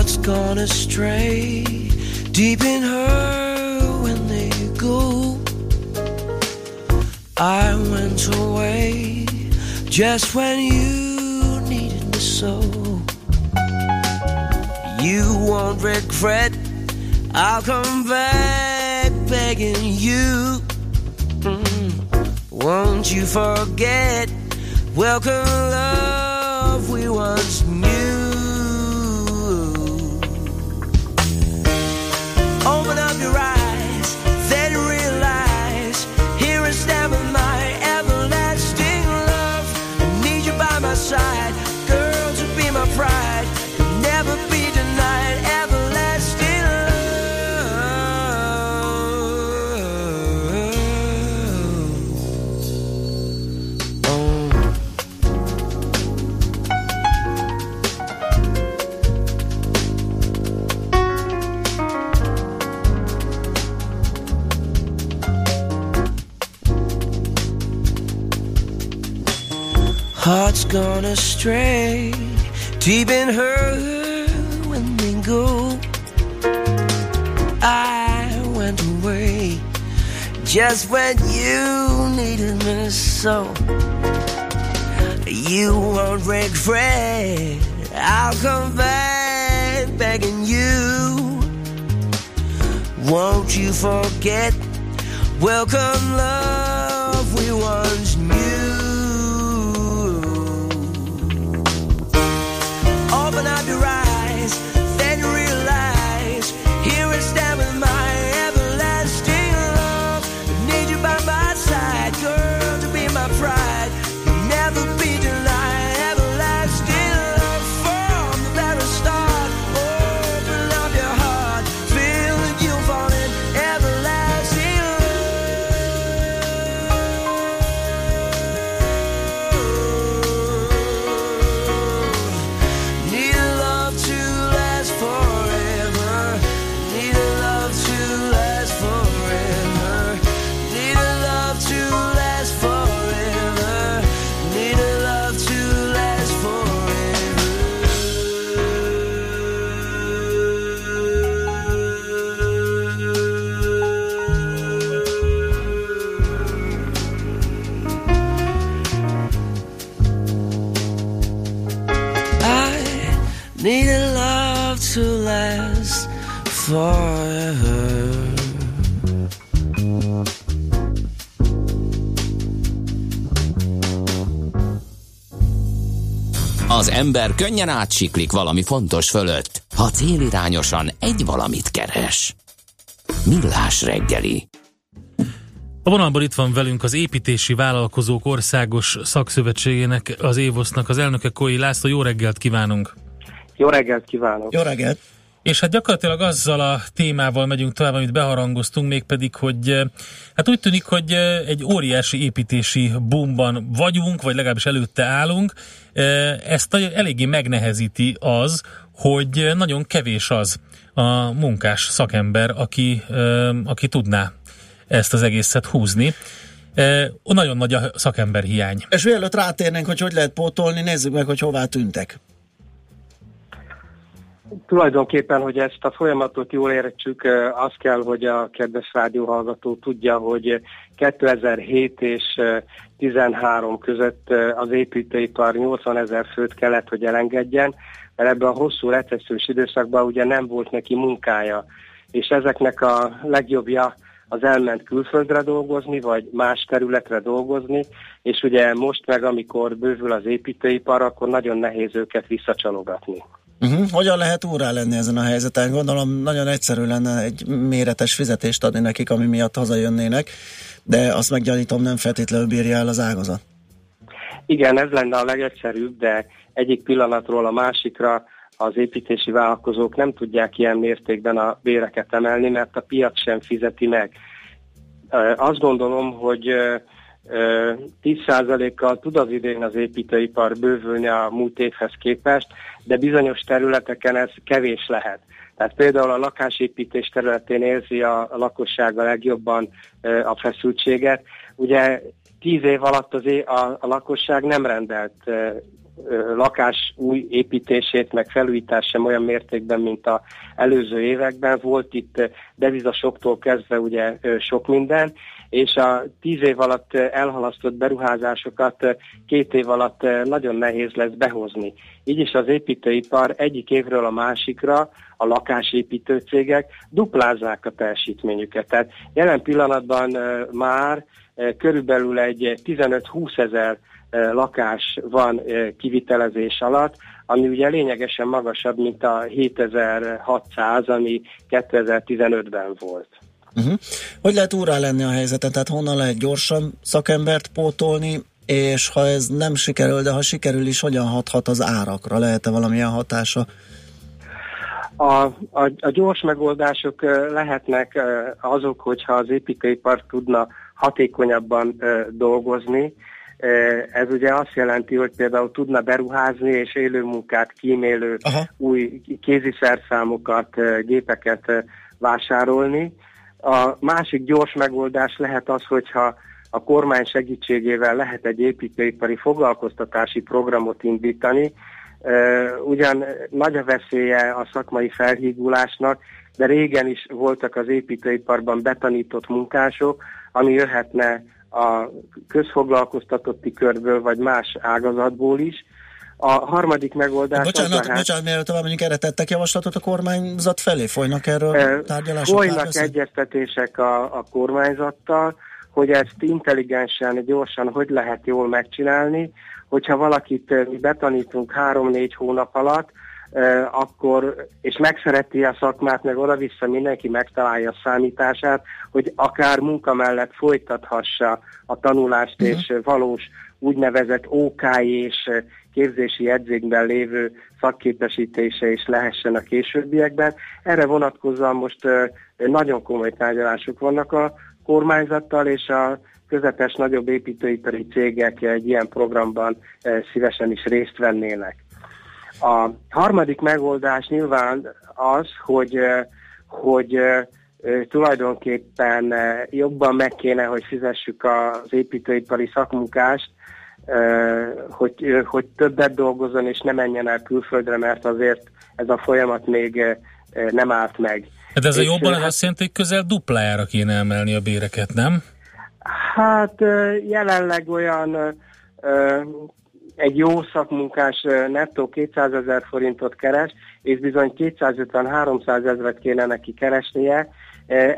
Speaker 11: Hearts gone astray, deep in her when they go. I went away just when you needed me so. You won't regret, I'll come back begging you. Mm. Won't you forget? Welcome, love gone astray, deep in her when they go. I went away just when you needed me so. You won't regret. I'll come back begging you. Won't you forget? Welcome, love
Speaker 1: ember könnyen átsiklik valami fontos fölött, ha célirányosan egy valamit keres. Millás reggeli.
Speaker 4: A vonalban itt van velünk az Építési Vállalkozók Országos Szakszövetségének, az Évosznak az elnöke Koi László. Jó reggelt kívánunk!
Speaker 12: Jó reggelt kívánok!
Speaker 11: Jó reggelt!
Speaker 4: És hát gyakorlatilag azzal a témával megyünk tovább, amit beharangoztunk, mégpedig, hogy eh, hát úgy tűnik, hogy eh, egy óriási építési boomban vagyunk, vagy legalábbis előtte állunk. Eh, Ezt eléggé megnehezíti az, hogy nagyon kevés az a munkás szakember, aki, aki tudná ezt az egészet húzni. Nagyon nagy a szakember hiány.
Speaker 11: És mielőtt rátérnénk, hogy hogy lehet pótolni, nézzük meg, hogy hová tűntek.
Speaker 12: Tulajdonképpen, hogy ezt a folyamatot jól értsük, az kell, hogy a kedves rádióhallgató tudja, hogy 2007 és eh, 13 között az építőipar 80 ezer főt kellett, hogy elengedjen, mert ebben a hosszú recessziós időszakban ugye nem volt neki munkája, és ezeknek a legjobbja az elment külföldre dolgozni, vagy más területre dolgozni, és ugye most meg, amikor bővül az építőipar, akkor nagyon nehéz őket visszacsalogatni.
Speaker 3: Uh-huh. Hogyan lehet úrá lenni ezen a helyzeten? Gondolom nagyon egyszerű lenne egy méretes fizetést adni nekik, ami miatt hazajönnének, de azt meggyanítom nem feltétlenül bírja el az ágazat.
Speaker 12: Igen, ez lenne a legegyszerűbb, de egyik pillanatról a másikra az építési vállalkozók nem tudják ilyen mértékben a béreket emelni, mert a piac sem fizeti meg. Azt gondolom, hogy 10%-kal tud az idén az építőipar bővülni a múlt évhez képest, de bizonyos területeken ez kevés lehet. Tehát például a lakásépítés területén érzi a, a legjobban a feszültséget. Ugye tíz év alatt az é- a, a lakosság nem rendelt lakás új építését, meg felújítás sem olyan mértékben, mint a előző években. Volt itt devizasoktól kezdve ugye sok minden, és a tíz év alatt elhalasztott beruházásokat két év alatt nagyon nehéz lesz behozni. Így is az építőipar egyik évről a másikra a lakásépítő cégek duplázzák a teljesítményüket. Tehát jelen pillanatban már körülbelül egy 15-20 ezer lakás van kivitelezés alatt, ami ugye lényegesen magasabb, mint a 7600, ami 2015-ben volt.
Speaker 3: Uh-huh. Hogy lehet úrá lenni a helyzetet? Tehát honnan lehet gyorsan szakembert pótolni, és ha ez nem sikerül, de ha sikerül is, hogyan hathat az árakra? Lehet-e valamilyen hatása?
Speaker 12: A, a, a gyors megoldások lehetnek azok, hogyha az építőipar tudna hatékonyabban dolgozni, ez ugye azt jelenti, hogy például tudna beruházni és élő munkát kímélő Aha. új kéziszerszámokat, gépeket vásárolni. A másik gyors megoldás lehet az, hogyha a kormány segítségével lehet egy építőipari foglalkoztatási programot indítani. Ugyan nagy a veszélye a szakmai felhígulásnak, de régen is voltak az építőiparban betanított munkások, ami jöhetne a közfoglalkoztatotti körből, vagy más ágazatból is. A harmadik megoldás...
Speaker 3: Bocsánat, az lehet, bocsánat, mielőtt tovább mondjuk erre tettek javaslatot a kormányzat felé? Folynak erről tárgyalások?
Speaker 12: Folynak egyeztetések a, a kormányzattal, hogy ezt intelligensen, gyorsan hogy lehet jól megcsinálni, hogyha valakit betanítunk három-négy hónap alatt, akkor, és megszereti a szakmát, meg oda-vissza mindenki megtalálja a számítását, hogy akár munka mellett folytathassa a tanulást, uh-huh. és valós úgynevezett OK és képzési jegyzékben lévő szakképesítése is lehessen a későbbiekben. Erre vonatkozóan most nagyon komoly tárgyalások vannak a kormányzattal, és a közepes nagyobb építőipari cégek egy ilyen programban szívesen is részt vennének. A harmadik megoldás nyilván az, hogy, hogy tulajdonképpen jobban meg kéne, hogy fizessük az építőipari szakmunkást, hogy, hogy többet dolgozzon és ne menjen el külföldre, mert azért ez a folyamat még nem állt meg.
Speaker 4: Hát ez a jobban az azt jelenti, hogy közel duplájára kéne emelni a béreket, nem?
Speaker 12: Hát jelenleg olyan egy jó szakmunkás nettó 200 ezer forintot keres, és bizony 250-300 ezeret kéne neki keresnie.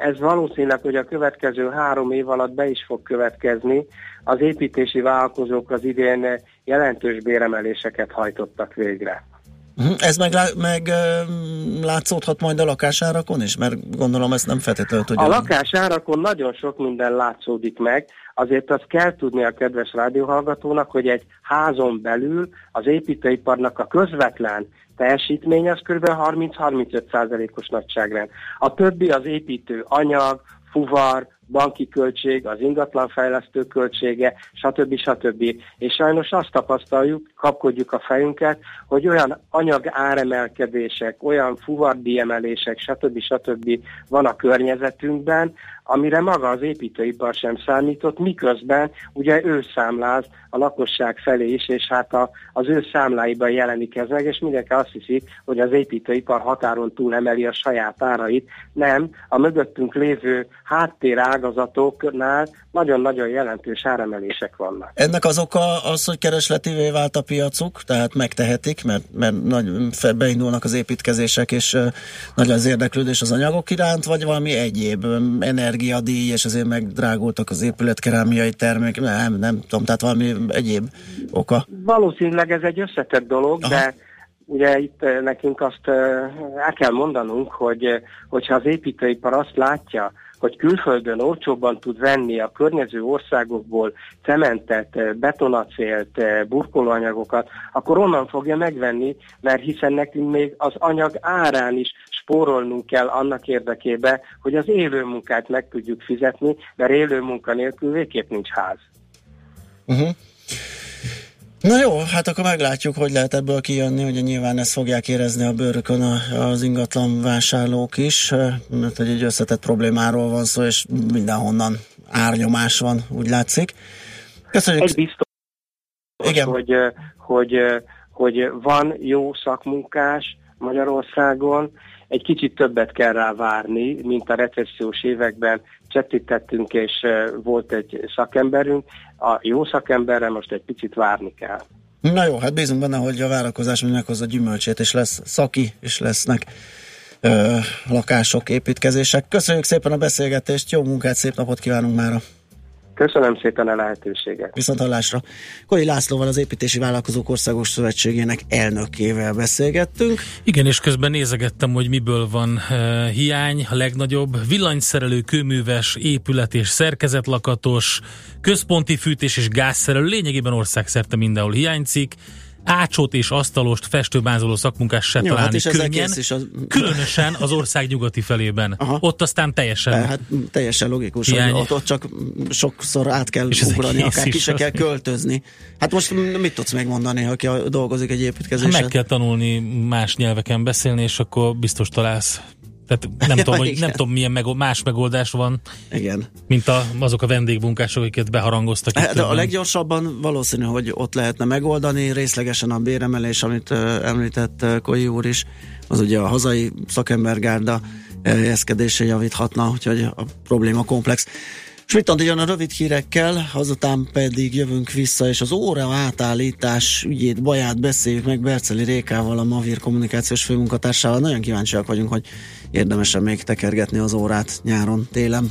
Speaker 12: Ez valószínűleg, hogy a következő három év alatt be is fog következni. Az építési vállalkozók az idén jelentős béremeléseket hajtottak végre.
Speaker 3: Mhm. Ez meg, meg látszódhat majd a lakásárakon is? Mert gondolom ezt nem feltétlenül tudja.
Speaker 12: A lakásárakon nagyon sok minden látszódik meg. Azért azt kell tudni a kedves rádióhallgatónak, hogy egy házon belül az építőiparnak a közvetlen teljesítmény az kb. 30-35%-os nagyságrend. A többi az építő anyag, fuvar, banki költség, az ingatlanfejlesztő költsége, stb. stb. És sajnos azt tapasztaljuk, kapkodjuk a fejünket, hogy olyan anyag áremelkedések, olyan fuvardíjemelések, stb. stb. van a környezetünkben, amire maga az építőipar sem számított, miközben ugye ő számláz a lakosság felé is, és hát a, az ő számláiban jelenik ez meg, és mindenki azt hiszi, hogy az építőipar határon túl emeli a saját árait. Nem, a mögöttünk lévő háttérág ágazatoknál nagyon-nagyon jelentős áremelések vannak.
Speaker 3: Ennek az oka az, hogy keresletivé vált a piacuk, tehát megtehetik, mert, mert nagy, beindulnak az építkezések, és nagy az érdeklődés az anyagok iránt, vagy valami egyéb energiadíj, és azért megdrágultak az épületkerámiai termék, nem, nem tudom, tehát valami egyéb oka.
Speaker 12: Valószínűleg ez egy összetett dolog, Aha. de ugye itt nekünk azt el kell mondanunk, hogy hogyha az építőipar azt látja, hogy külföldön olcsóbban tud venni a környező országokból cementet, betonacélt, burkolóanyagokat, akkor onnan fogja megvenni, mert hiszen nekünk még az anyag árán is spórolnunk kell annak érdekébe, hogy az élő munkát meg tudjuk fizetni, mert élő munka nélkül végképp nincs ház.
Speaker 3: Uh-huh. Na jó, hát akkor meglátjuk, hogy lehet ebből kijönni, hogy nyilván ezt fogják érezni a bőrökön az ingatlan vásárlók is, mert hogy egy összetett problémáról van szó, és mindenhonnan árnyomás van, úgy látszik.
Speaker 12: Köszönjük. Egy biztos, Igen. Hogy, hogy, hogy van jó szakmunkás Magyarországon, egy kicsit többet kell rá várni, mint a recessziós években csettítettünk, és volt egy szakemberünk. A jó szakemberre most egy picit várni kell.
Speaker 3: Na jó, hát bízunk benne, hogy a várakozás meghozza gyümölcsét, és lesz szaki, és lesznek ö, lakások, építkezések. Köszönjük szépen a beszélgetést, jó munkát, szép napot kívánunk mára!
Speaker 12: Köszönöm szépen a lehetőséget.
Speaker 3: Viszont hallásra. Kori Lászlóval az Építési Vállalkozók Országos Szövetségének elnökével beszélgettünk.
Speaker 4: Igen, és közben nézegettem, hogy miből van uh, hiány, a legnagyobb. Villanyszerelő, kőműves, épület és szerkezetlakatos, központi fűtés és gázszerelő, lényegében országszerte mindenhol hiányzik ácsot és asztalost festőbázoló szakmunkás se Jó, találni hát könnyen, is az... különösen az ország nyugati felében. Aha. Ott aztán teljesen...
Speaker 3: De, hát teljesen logikus, hogy ott, ott csak sokszor át kell és ugrani, akár ki se kell költözni. Hát most mit tudsz megmondani, aki dolgozik egy építkezésen? Hát
Speaker 4: meg kell tanulni más nyelveken beszélni, és akkor biztos találsz tehát nem, tudom, hogy, nem tudom, milyen meg, más megoldás van,
Speaker 3: Igen.
Speaker 4: mint a, azok a vendégmunkások, akiket beharangoztak.
Speaker 3: Hát, de a leggyorsabban valószínű, hogy ott lehetne megoldani, részlegesen a béremelés, amit uh, említett uh, Koi úr is, az ugye a hazai szakembergárda helyezkedése javíthatna, úgyhogy a probléma komplex. Smittant jön a rövid hírekkel, azután pedig jövünk vissza, és az óra átállítás ügyét, baját beszéljük meg Berceli Rékával, a Mavir kommunikációs főmunkatársával. Nagyon kíváncsiak vagyunk, hogy érdemesen még tekergetni az órát nyáron, télen.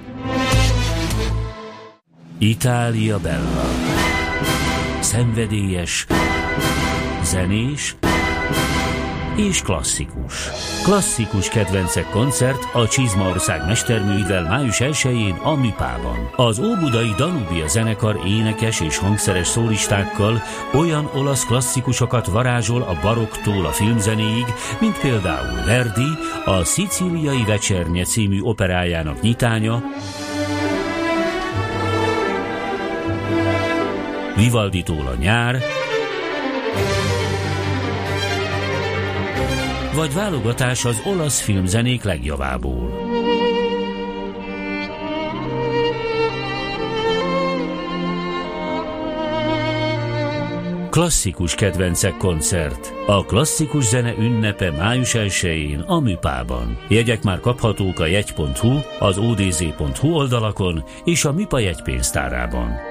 Speaker 6: Itália Bella. Szenvedélyes, zenés és klasszikus. Klasszikus kedvencek koncert a Csizmaország mesterműivel május 1-én a Műpában. Az Óbudai Danubia zenekar énekes és hangszeres szólistákkal olyan olasz klasszikusokat varázsol a baroktól a filmzenéig, mint például Verdi, a Szicíliai Vecsernye című operájának nyitánya, Vivaldi-tól a nyár, vagy válogatás az olasz filmzenék legjavából. Klasszikus kedvencek koncert. A klasszikus zene ünnepe május 1-én a Műpában. Jegyek már kaphatók a jegy.hu, az odz.hu oldalakon és a Műpa jegypénztárában.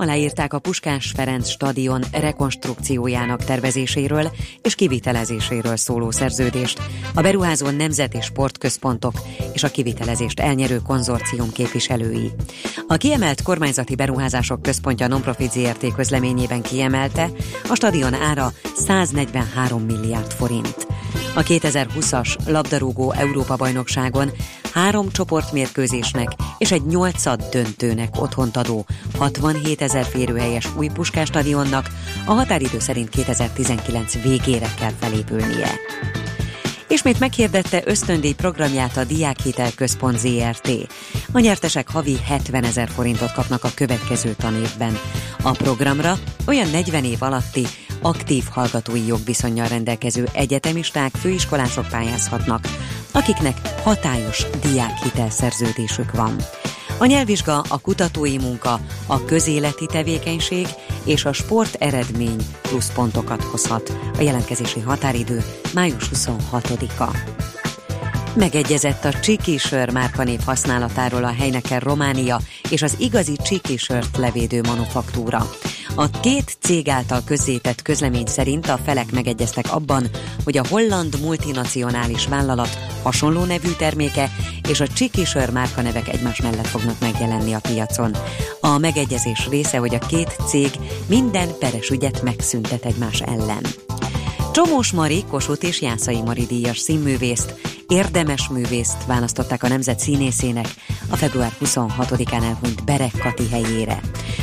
Speaker 9: Aláírták a Puskás Ferenc stadion rekonstrukciójának tervezéséről és kivitelezéséről szóló szerződést a beruházó nemzet sportközpontok és a kivitelezést elnyerő konzorcium képviselői. A kiemelt kormányzati beruházások központja Nonprofit ZRT közleményében kiemelte, a stadion ára 143 milliárd forint. A 2020-as labdarúgó Európa-bajnokságon három csoportmérkőzésnek és egy nyolcad döntőnek otthont adó 67 ezer férőhelyes új Puskás stadionnak a határidő szerint 2019 végére kell felépülnie. Ismét meghirdette ösztöndíj programját a Diákhitel Központ ZRT. A nyertesek havi 70 ezer forintot kapnak a következő tanévben. A programra olyan 40 év alatti aktív hallgatói jogviszonyjal rendelkező egyetemisták, főiskolások pályázhatnak, akiknek hatályos diákhitelszerződésük van. A nyelvvizsga, a kutatói munka, a közéleti tevékenység és a sport eredmény pluszpontokat hozhat. A jelentkezési határidő május 26-a. Megegyezett a Csiki sör márkanév használatáról a Heineken Románia és az igazi Csiki sört levédő manufaktúra. A két cég által közzétett közlemény szerint a felek megegyeztek abban, hogy a holland multinacionális vállalat hasonló nevű terméke és a Csiki márkanevek egymás mellett fognak megjelenni a piacon. A megegyezés része, hogy a két cég minden peres ügyet megszüntet egymás ellen. Csomós Mari, Kossuth és Jászai Mari díjas színművészt, érdemes művészt választották a nemzet színészének a február 26-án elhunyt Berek Kati helyére.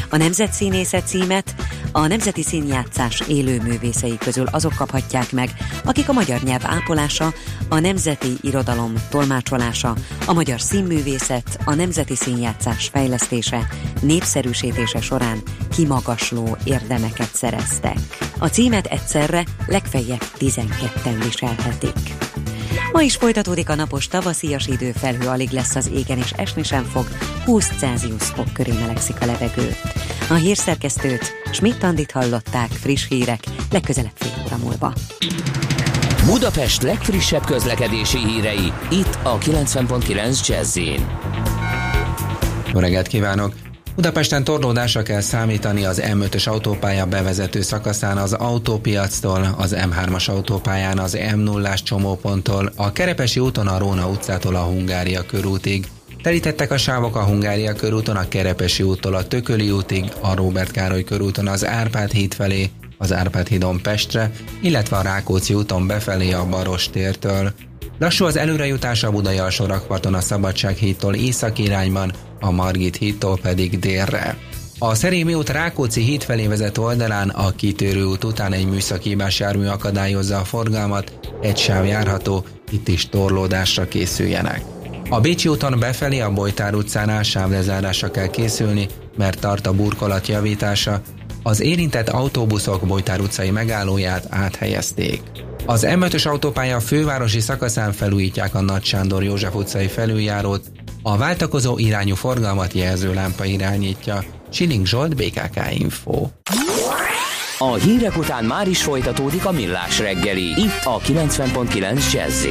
Speaker 9: A nemzet színésze címet a Nemzeti Színjátszás élő művészei közül azok kaphatják meg, akik a magyar nyelv ápolása, a nemzeti irodalom tolmácsolása, a magyar színművészet, a nemzeti színjátszás fejlesztése, népszerűsítése során kimagasló érdemeket szereztek. A címet egyszerre legfeljebb 12-en viselhetik. Ma is folytatódik a napos tavaszias idő, felhő alig lesz az égen, és esni sem fog, 20 Celsius fok köré melegszik a levegő. A hírszerkesztőt Schmidt-Tandit hallották, friss hírek, legközelebb fél óra múlva.
Speaker 1: Budapest legfrissebb közlekedési hírei, itt a 90.9 jazz
Speaker 13: Jó reggelt kívánok! Budapesten torlódásra kell számítani az M5-ös autópálya bevezető szakaszán az autópiactól, az M3-as autópályán az M0-ás csomóponttól, a Kerepesi úton a Róna utcától a Hungária körútig. Telítettek a sávok a Hungária körúton, a Kerepesi úttól a Tököli útig, a Róbert Károly körúton az Árpád híd felé, az Árpád hídon Pestre, illetve a Rákóczi úton befelé a Baros tértől. Lassú az előrejutás a Budai alsórakparton a Szabadság hídtól észak irányban, a Margit hídtól pedig délre. A Szerémi út Rákóczi híd felé vezet oldalán a kitörő út után egy műszakívás jármű akadályozza a forgalmat, egy sáv járható, itt is torlódásra készüljenek. A Bécsi úton befelé a Bojtár utcánál sávlezárásra kell készülni, mert tart a burkolat javítása, az érintett autóbuszok Bojtár utcai megállóját áthelyezték. Az M5-ös autópálya fővárosi szakaszán felújítják a Nagy Sándor József utcai felüljárót, a váltakozó irányú forgalmat jelző lámpa irányítja. Siling Zsolt, BKK Info.
Speaker 1: A hírek után már is folytatódik a millás reggeli, itt a 90.9 jazz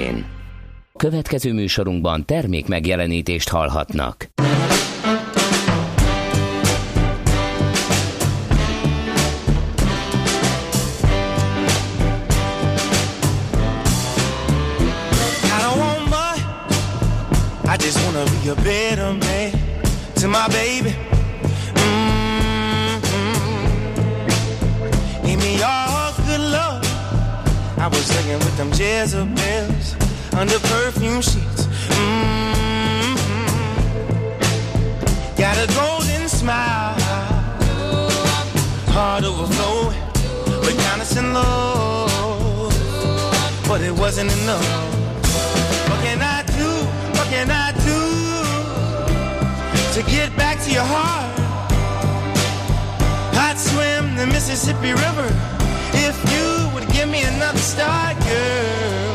Speaker 1: Következő műsorunkban termék megjelenítést hallhatnak.
Speaker 14: A better man to my baby. Mm-hmm. Give me all good love. I was singing with them Jezebels under perfume sheets. Mm-hmm. Got a golden smile, heart overflowing, but kind in love, but it wasn't enough. To get back to your heart. I'd swim the Mississippi River if you would give me another start, girl.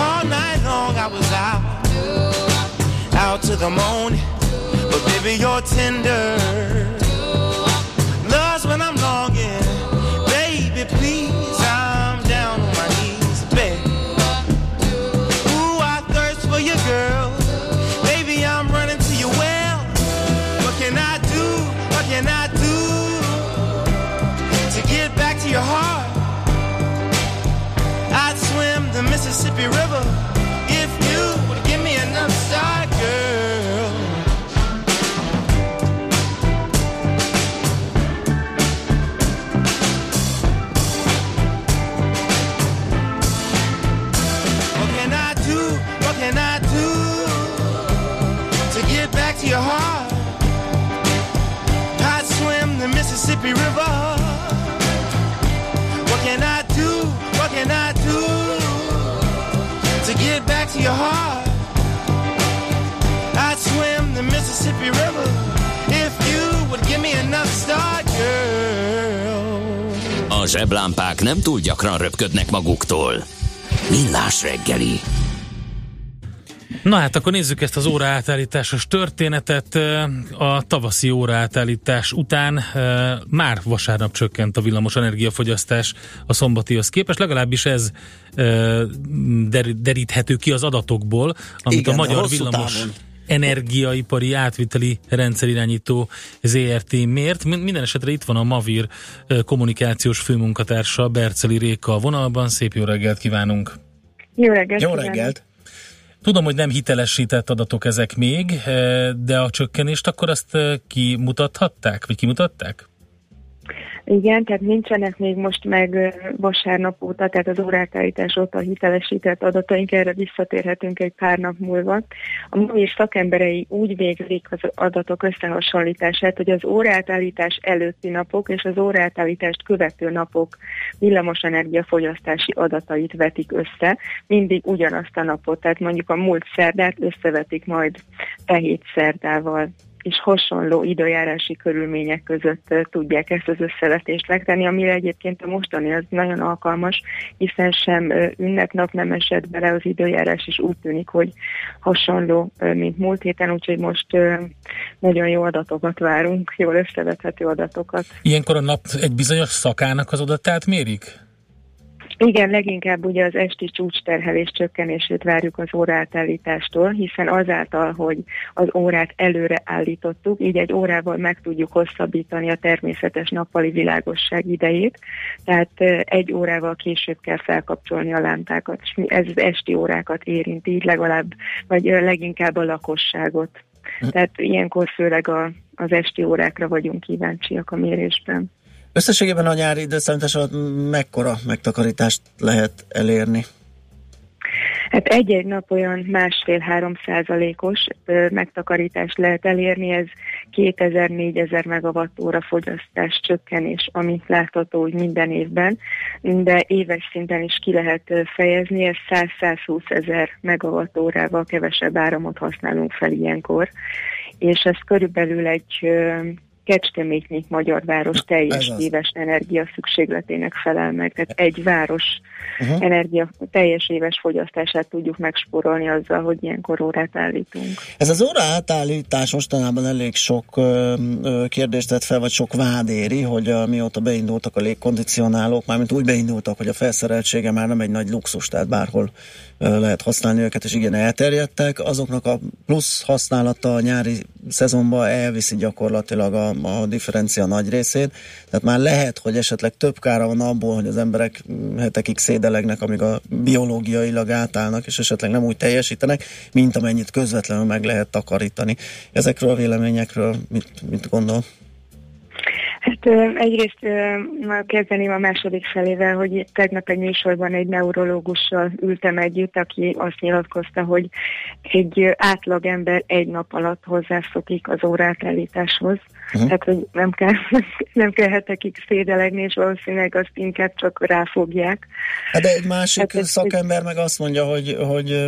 Speaker 14: All night long I was out, out to the morning, but baby you're tender Mississippi River. If you would give me enough star, girl. What can I do? What can I do to get back to your heart? I'd swim the Mississippi River. To your heart? I'd swim the Mississippi River if you would give me enough star, girl.
Speaker 1: A zseblámpák nem túl gyakran röpködnek maguktól. Millás reggeli.
Speaker 4: Na hát akkor nézzük ezt az óraátállításos történetet. A tavaszi óraátállítás után már vasárnap csökkent a villamos energiafogyasztás a szombatihoz képest, legalábbis ez der- deríthető ki az adatokból, amit
Speaker 3: Igen,
Speaker 4: a Magyar
Speaker 3: hosszú
Speaker 4: Villamos
Speaker 3: távon.
Speaker 4: energiaipari átviteli rendszerirányító ZRT mért. Min- Minden esetre itt van a Mavir kommunikációs főmunkatársa, Berceli Réka a vonalban. Szép jó reggelt kívánunk!
Speaker 15: Jó reggelt! kívánok.
Speaker 4: Tudom, hogy nem hitelesített adatok ezek még, eh, de a csökkenést akkor azt eh, kimutathatták, vagy kimutatták?
Speaker 15: Igen, tehát nincsenek még most meg vasárnap óta, tehát az órátállítás óta hitelesített adataink, erre visszatérhetünk egy pár nap múlva. A MOVIR szakemberei úgy végzik az adatok összehasonlítását, hogy az órátállítás előtti napok és az órátállítást követő napok villamosenergia fogyasztási adatait vetik össze, mindig ugyanazt a napot, tehát mondjuk a múlt szerdát összevetik majd e hét szerdával és hasonló időjárási körülmények között tudják ezt az összevetést megtenni, amire egyébként a mostani az nagyon alkalmas, hiszen sem ünnepnap nem esett bele az időjárás, és úgy tűnik, hogy hasonló, mint múlt héten, úgyhogy most nagyon jó adatokat várunk, jól összevethető adatokat.
Speaker 4: Ilyenkor a nap egy bizonyos szakának az adatát mérik?
Speaker 15: Igen, leginkább ugye az esti csúcsterhelés csökkenését várjuk az órátállítástól, hiszen azáltal, hogy az órát előre állítottuk, így egy órával meg tudjuk hosszabbítani a természetes nappali világosság idejét, tehát eh, egy órával később kell felkapcsolni a lámpákat, és ez az esti órákat érinti, így legalább, vagy leginkább a lakosságot. Tehát ilyenkor főleg a, az esti órákra vagyunk kíváncsiak a mérésben.
Speaker 3: Összességében a nyári időszámítás alatt mekkora megtakarítást lehet elérni?
Speaker 15: Hát egy-egy nap olyan másfél-három százalékos megtakarítást lehet elérni, ez 2000-4000 megawattóra fogyasztás csökkenés, ami látható úgy minden évben, de éves szinten is ki lehet fejezni, ez 100-120 ezer megawattórával kevesebb áramot használunk fel ilyenkor, és ez körülbelül egy Kecskemétnyi magyar város teljes
Speaker 3: az.
Speaker 15: éves energia szükségletének felel meg. Tehát egy város
Speaker 3: Uh-huh.
Speaker 15: energia teljes éves fogyasztását tudjuk megspórolni azzal, hogy ilyenkor órát állítunk.
Speaker 3: Ez az óra átállítás mostanában elég sok ö, ö, kérdést tett fel, vagy sok vád éri, hogy a, mióta beindultak a légkondicionálók, mármint úgy beindultak, hogy a felszereltsége már nem egy nagy luxus, tehát bárhol ö, lehet használni őket, és igen, elterjedtek. Azoknak a plusz használata a nyári szezonban elviszi gyakorlatilag a, a differencia nagy részét, tehát már lehet, hogy esetleg több kára van abból, hogy az emberek hetekig szédelegnek, amíg a biológiailag átállnak, és esetleg nem úgy teljesítenek, mint amennyit közvetlenül meg lehet takarítani. Ezekről a véleményekről mit, mit gondol?
Speaker 15: Hát egyrészt kezdeném a második felével, hogy tegnap egy műsorban egy neurológussal ültem együtt, aki azt nyilatkozta, hogy egy átlagember egy nap alatt hozzászokik az órátállításhoz. Uh-huh. Tehát, hogy nem kell, nem kell hetekig szédelegni, és valószínűleg azt inkább csak ráfogják.
Speaker 3: Hát de egy másik
Speaker 15: Hát ez-
Speaker 3: szakember meg azt mondja, hogy, hogy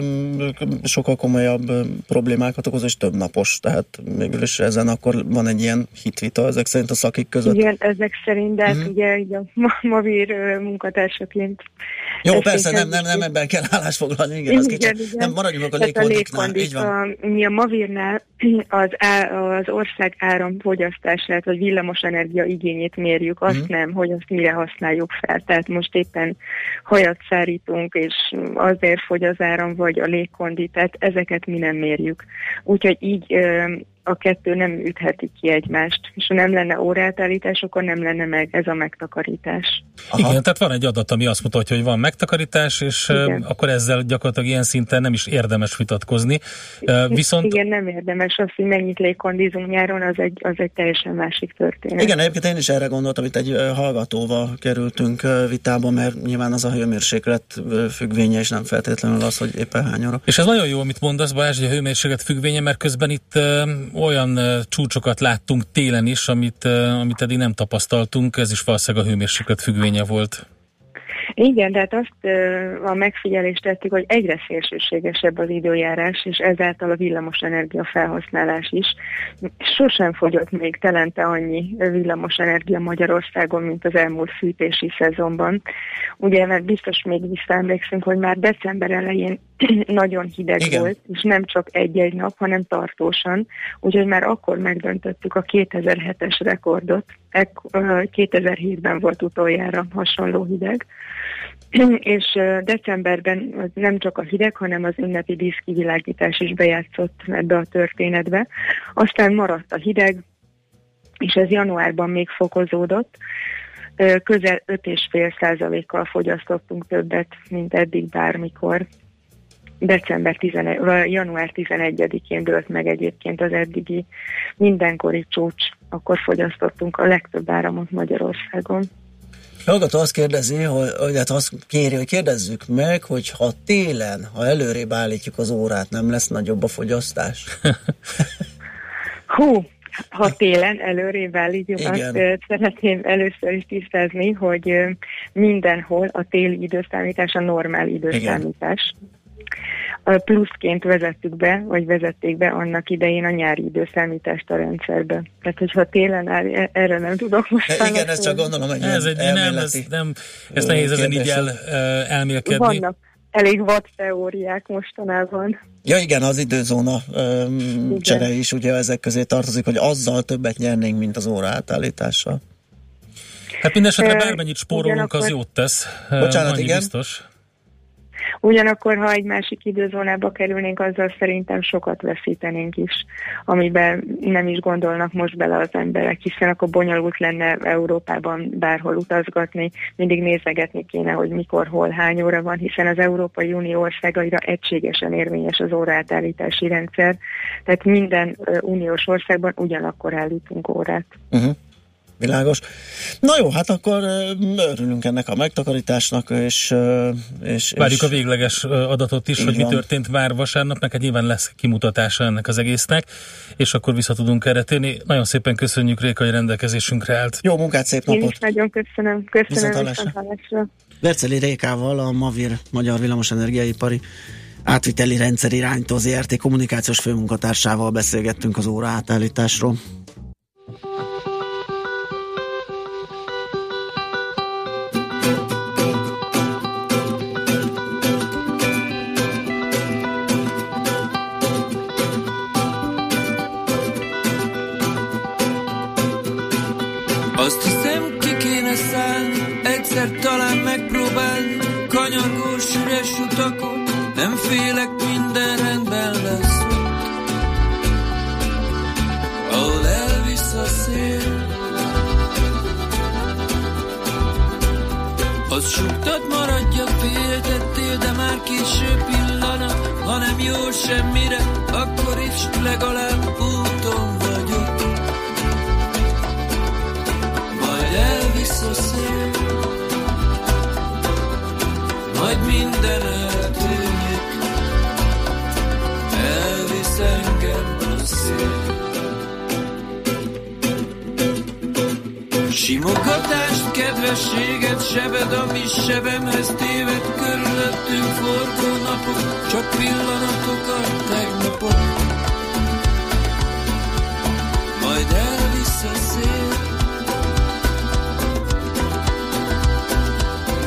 Speaker 3: sokkal komolyabb problémákat okoz, és több napos. Tehát végül is ezen akkor van egy ilyen hitvita ezek szerint a szakik között.
Speaker 15: Igen, ezek szerint, de
Speaker 3: Mhm.
Speaker 15: ugye így a Ma- Mavir munkatársaként.
Speaker 3: Jó, persze, nem, nem, nem ebben kell állásfoglalni, igen, az kicsit. Nem, maradjunk a légkondiknál, így van.
Speaker 15: a, mi a Mavirnál az, á, az ország áramfogyasztását, vagy villamosenergia igényét mérjük, azt
Speaker 3: Mhm.
Speaker 15: nem, hogy azt mire használjuk fel. Tehát most éppen hajat szárítunk, és azért fogy az áram, vagy a légkondi, tehát ezeket mi nem mérjük. Úgyhogy így a kettő nem ütheti ki egymást. És ha nem lenne órátállítás, akkor nem lenne meg ez a megtakarítás.
Speaker 4: Aha. Igen, tehát van egy adat, ami azt mutatja, hogy van megtakarítás, és Igen. akkor ezzel gyakorlatilag ilyen szinten nem is érdemes vitatkozni.
Speaker 15: Viszont... Igen, nem érdemes. Az, hogy mennyit légkondizunk nyáron, az egy, az egy teljesen másik történet.
Speaker 3: Igen, egyébként én is erre gondoltam, itt egy hallgatóval kerültünk vitába, mert nyilván az a hőmérséklet függvénye, és nem feltétlenül az, hogy éppen hány óra.
Speaker 4: És ez nagyon jó, amit mondasz, Balázs, hogy a hőmérséklet függvénye, mert közben itt olyan csúcsokat láttunk télen is, amit, amit eddig nem tapasztaltunk, ez is valószínűleg a hőmérséklet függvénye volt.
Speaker 15: Igen, de hát azt a megfigyelést tettük, hogy egyre szélsőségesebb az időjárás, és ezáltal a villamos energia felhasználás is. Sosem fogyott még telente annyi villamos energia Magyarországon, mint az elmúlt fűtési szezonban. Ugye, mert biztos még visszaemlékszünk, hogy már december elején nagyon hideg Igen. volt, és nem csak egy-egy nap, hanem tartósan. Úgyhogy már akkor megdöntöttük a 2007-es rekordot. 2007-ben volt utoljára hasonló hideg. és decemberben nem csak a hideg, hanem az ünnepi díszkivilágítás is bejátszott ebbe a történetbe. Aztán maradt a hideg, és ez januárban még fokozódott. Közel 5,5 százalékkal fogyasztottunk többet, mint eddig bármikor. December 11, vagy január 11-én dőlt meg egyébként az eddigi mindenkori csúcs, akkor fogyasztottunk a legtöbb áramot Magyarországon.
Speaker 3: Hallgató azt kérdezi, hogy, hogy hát azt kéri, hogy kérdezzük meg, hogy ha télen, ha előrébb állítjuk az órát, nem lesz nagyobb a fogyasztás?
Speaker 15: Hú, ha télen előrébb állítjuk, Igen. azt szeretném először is tisztázni, hogy mindenhol a téli időszámítás a normál időszámítás. Igen pluszként vezettük be, vagy vezették be annak idején a nyári időszámítást a rendszerbe. Tehát, hogyha télen áll, e- erre nem tudok most.
Speaker 3: De igen, ez csak gondolom, hogy ez egy nem, ez,
Speaker 4: nem, ez nehéz ezen így el, elmélkedni.
Speaker 15: Vannak elég vad teóriák mostanában.
Speaker 3: Ja igen, az időzóna um, csere is ugye ezek közé tartozik, hogy azzal többet nyernénk, mint az óra átállítással.
Speaker 4: Hát mindesetre bármennyit spórolunk, az jót tesz.
Speaker 3: Bocsánat, igen. Biztos.
Speaker 15: Ugyanakkor, ha egy másik időzónába kerülnénk, azzal szerintem sokat veszítenénk is, amiben nem is gondolnak most bele az emberek, hiszen akkor bonyolult lenne Európában bárhol utazgatni, mindig nézegetni kéne, hogy mikor, hol, hány óra van, hiszen az Európai Unió országaira egységesen érvényes az óraátállítási rendszer, tehát minden uniós országban ugyanakkor állítunk órát.
Speaker 3: Uh-huh. Világos. Na jó, hát akkor örülünk ennek a megtakarításnak, és... és
Speaker 4: Várjuk és... a végleges adatot is, Így hogy van. mi történt már vasárnap, neked nyilván lesz kimutatása ennek az egésznek, és akkor vissza tudunk erre térni. Nagyon szépen köszönjük, Réka, hogy rendelkezésünkre állt.
Speaker 3: Jó munkát, szép napot! Én
Speaker 15: is nagyon köszönöm. Köszönöm viszontlátásra.
Speaker 3: Berceli Rékával, a Mavir Magyar Villamosenergiaipari átviteli rendszer irányító ZRT kommunikációs főmunkatársával beszélgettünk az óra átállításról.
Speaker 16: Utakon, nem félek, minden rendben lesz. Ahol elvisz a szél Az suktad maradja, féltettél, de már késő pillanat. Ha nem jó semmire, akkor is legalább úton vagyok. Majd elvisz a szél. Simogatást, kedvességet, sebed, ami sebemhez téved, körülöttünk forgó napok, csak pillanatok a tegnapok. Majd elvisz a szél,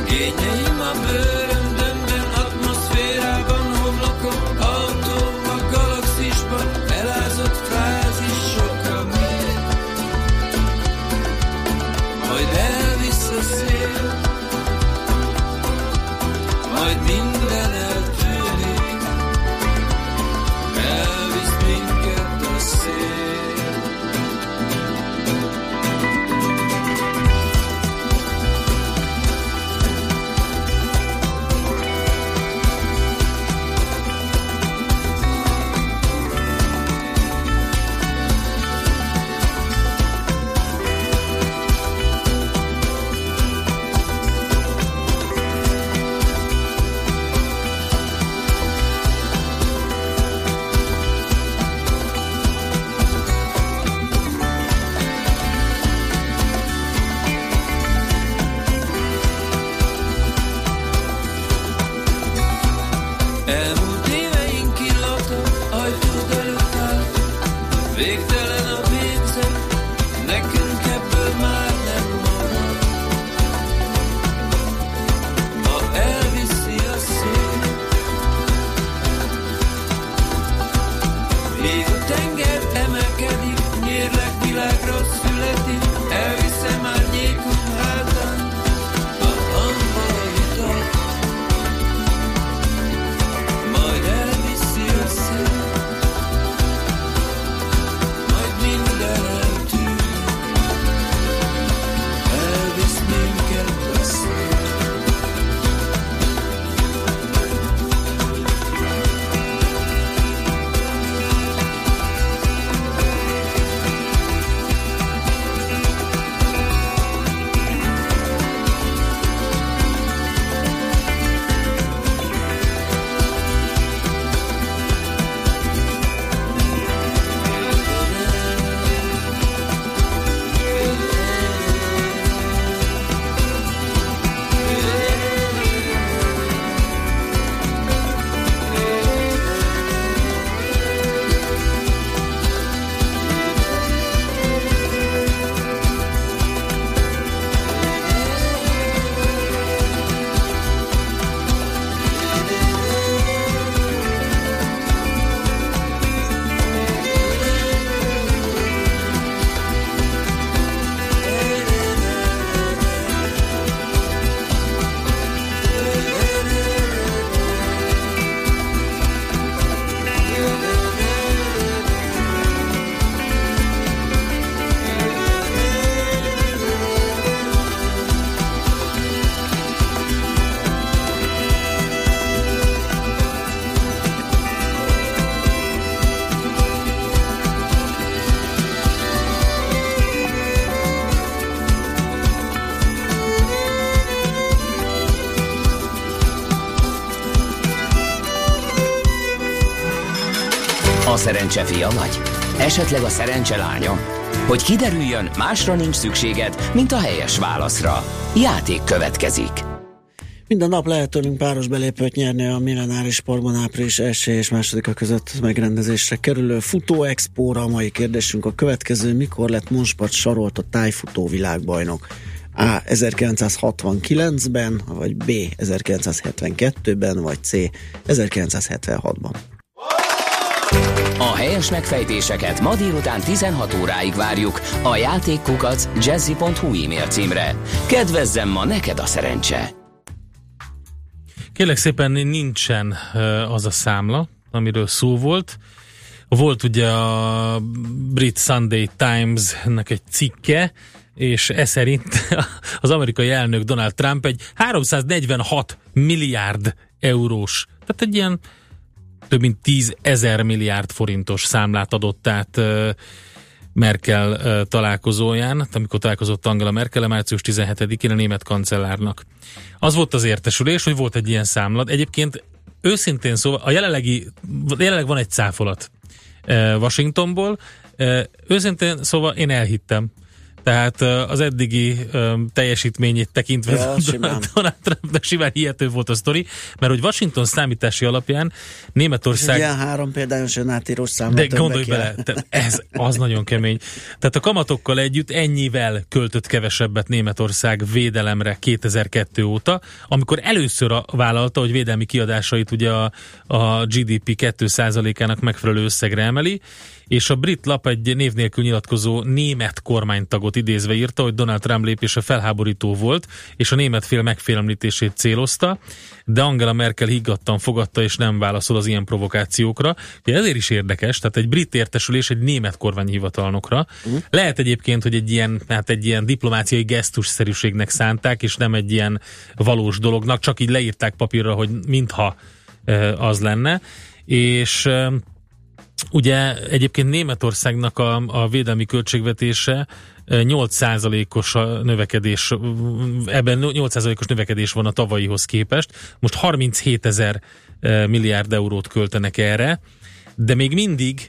Speaker 16: Kényeim a bőröndömben,
Speaker 1: szerencse fia vagy? Esetleg a szerencse lánya? Hogy kiderüljön, másra nincs szükséged, mint a helyes válaszra. Játék következik.
Speaker 3: Minden nap lehet tőlünk páros belépőt nyerni a millenáris sportban április 1 és 2 között megrendezésre kerülő Futó Expo-ra. A mai kérdésünk a következő, mikor lett Monspart sarolt a tájfutó világbajnok? A. 1969-ben, vagy B. 1972-ben, vagy C. 1976-ban.
Speaker 1: A helyes megfejtéseket ma délután 16 óráig várjuk a játékkukac jazzy.hu e-mail címre. Kedvezzem ma neked a szerencse!
Speaker 4: Kérlek szépen nincsen az a számla, amiről szó volt. Volt ugye a Brit Sunday Times-nek egy cikke, és ez szerint az amerikai elnök Donald Trump egy 346 milliárd eurós, tehát egy ilyen több mint 10 ezer milliárd forintos számlát adott át Merkel találkozóján, amikor találkozott Angela Merkel március 17-én a német kancellárnak. Az volt az értesülés, hogy volt egy ilyen számlat. Egyébként őszintén szóval a jelenlegi, jelenleg van egy cáfolat Washingtonból. Őszintén szóval én elhittem. Tehát az eddigi ö, teljesítményét tekintve
Speaker 3: Ja,
Speaker 4: Donald-. Donald Trumpnak simán hihető volt a sztori, mert hogy Washington számítási alapján Németország
Speaker 3: ilyen három példányos önátírós számla
Speaker 4: de gondolj bele, tehát ez az nagyon kemény. Tehát a kamatokkal együtt ennyivel költött kevesebbet Németország védelemre 2002 óta, amikor először a, vállalta, hogy védelmi kiadásait ugye a, a GDP 2%-ának megfelelő összegre emeli, és a brit lap egy név nélkül nyilatkozó német kormánytagot idézve írta, hogy Donald Trump lépése felháborító volt, és a német fél megfélemlítését célozta, de Angela Merkel higgadtan fogadta, és nem válaszol az ilyen provokációkra. Ugye ezért is érdekes, tehát egy brit értesülés egy német kormányhivatalnokra. Uh. Lehet egyébként, hogy egy ilyen, hát egy ilyen diplomáciai gesztusszerűségnek szánták, és nem egy ilyen valós dolognak, csak így leírták papírra, hogy mintha az lenne. És Ugye egyébként Németországnak a, a védelmi költségvetése eh, 8%-os a növekedés, ebben 8%-os növekedés van a tavalyihoz képest. Most 37 ezer milliárd eurót költenek erre, de még mindig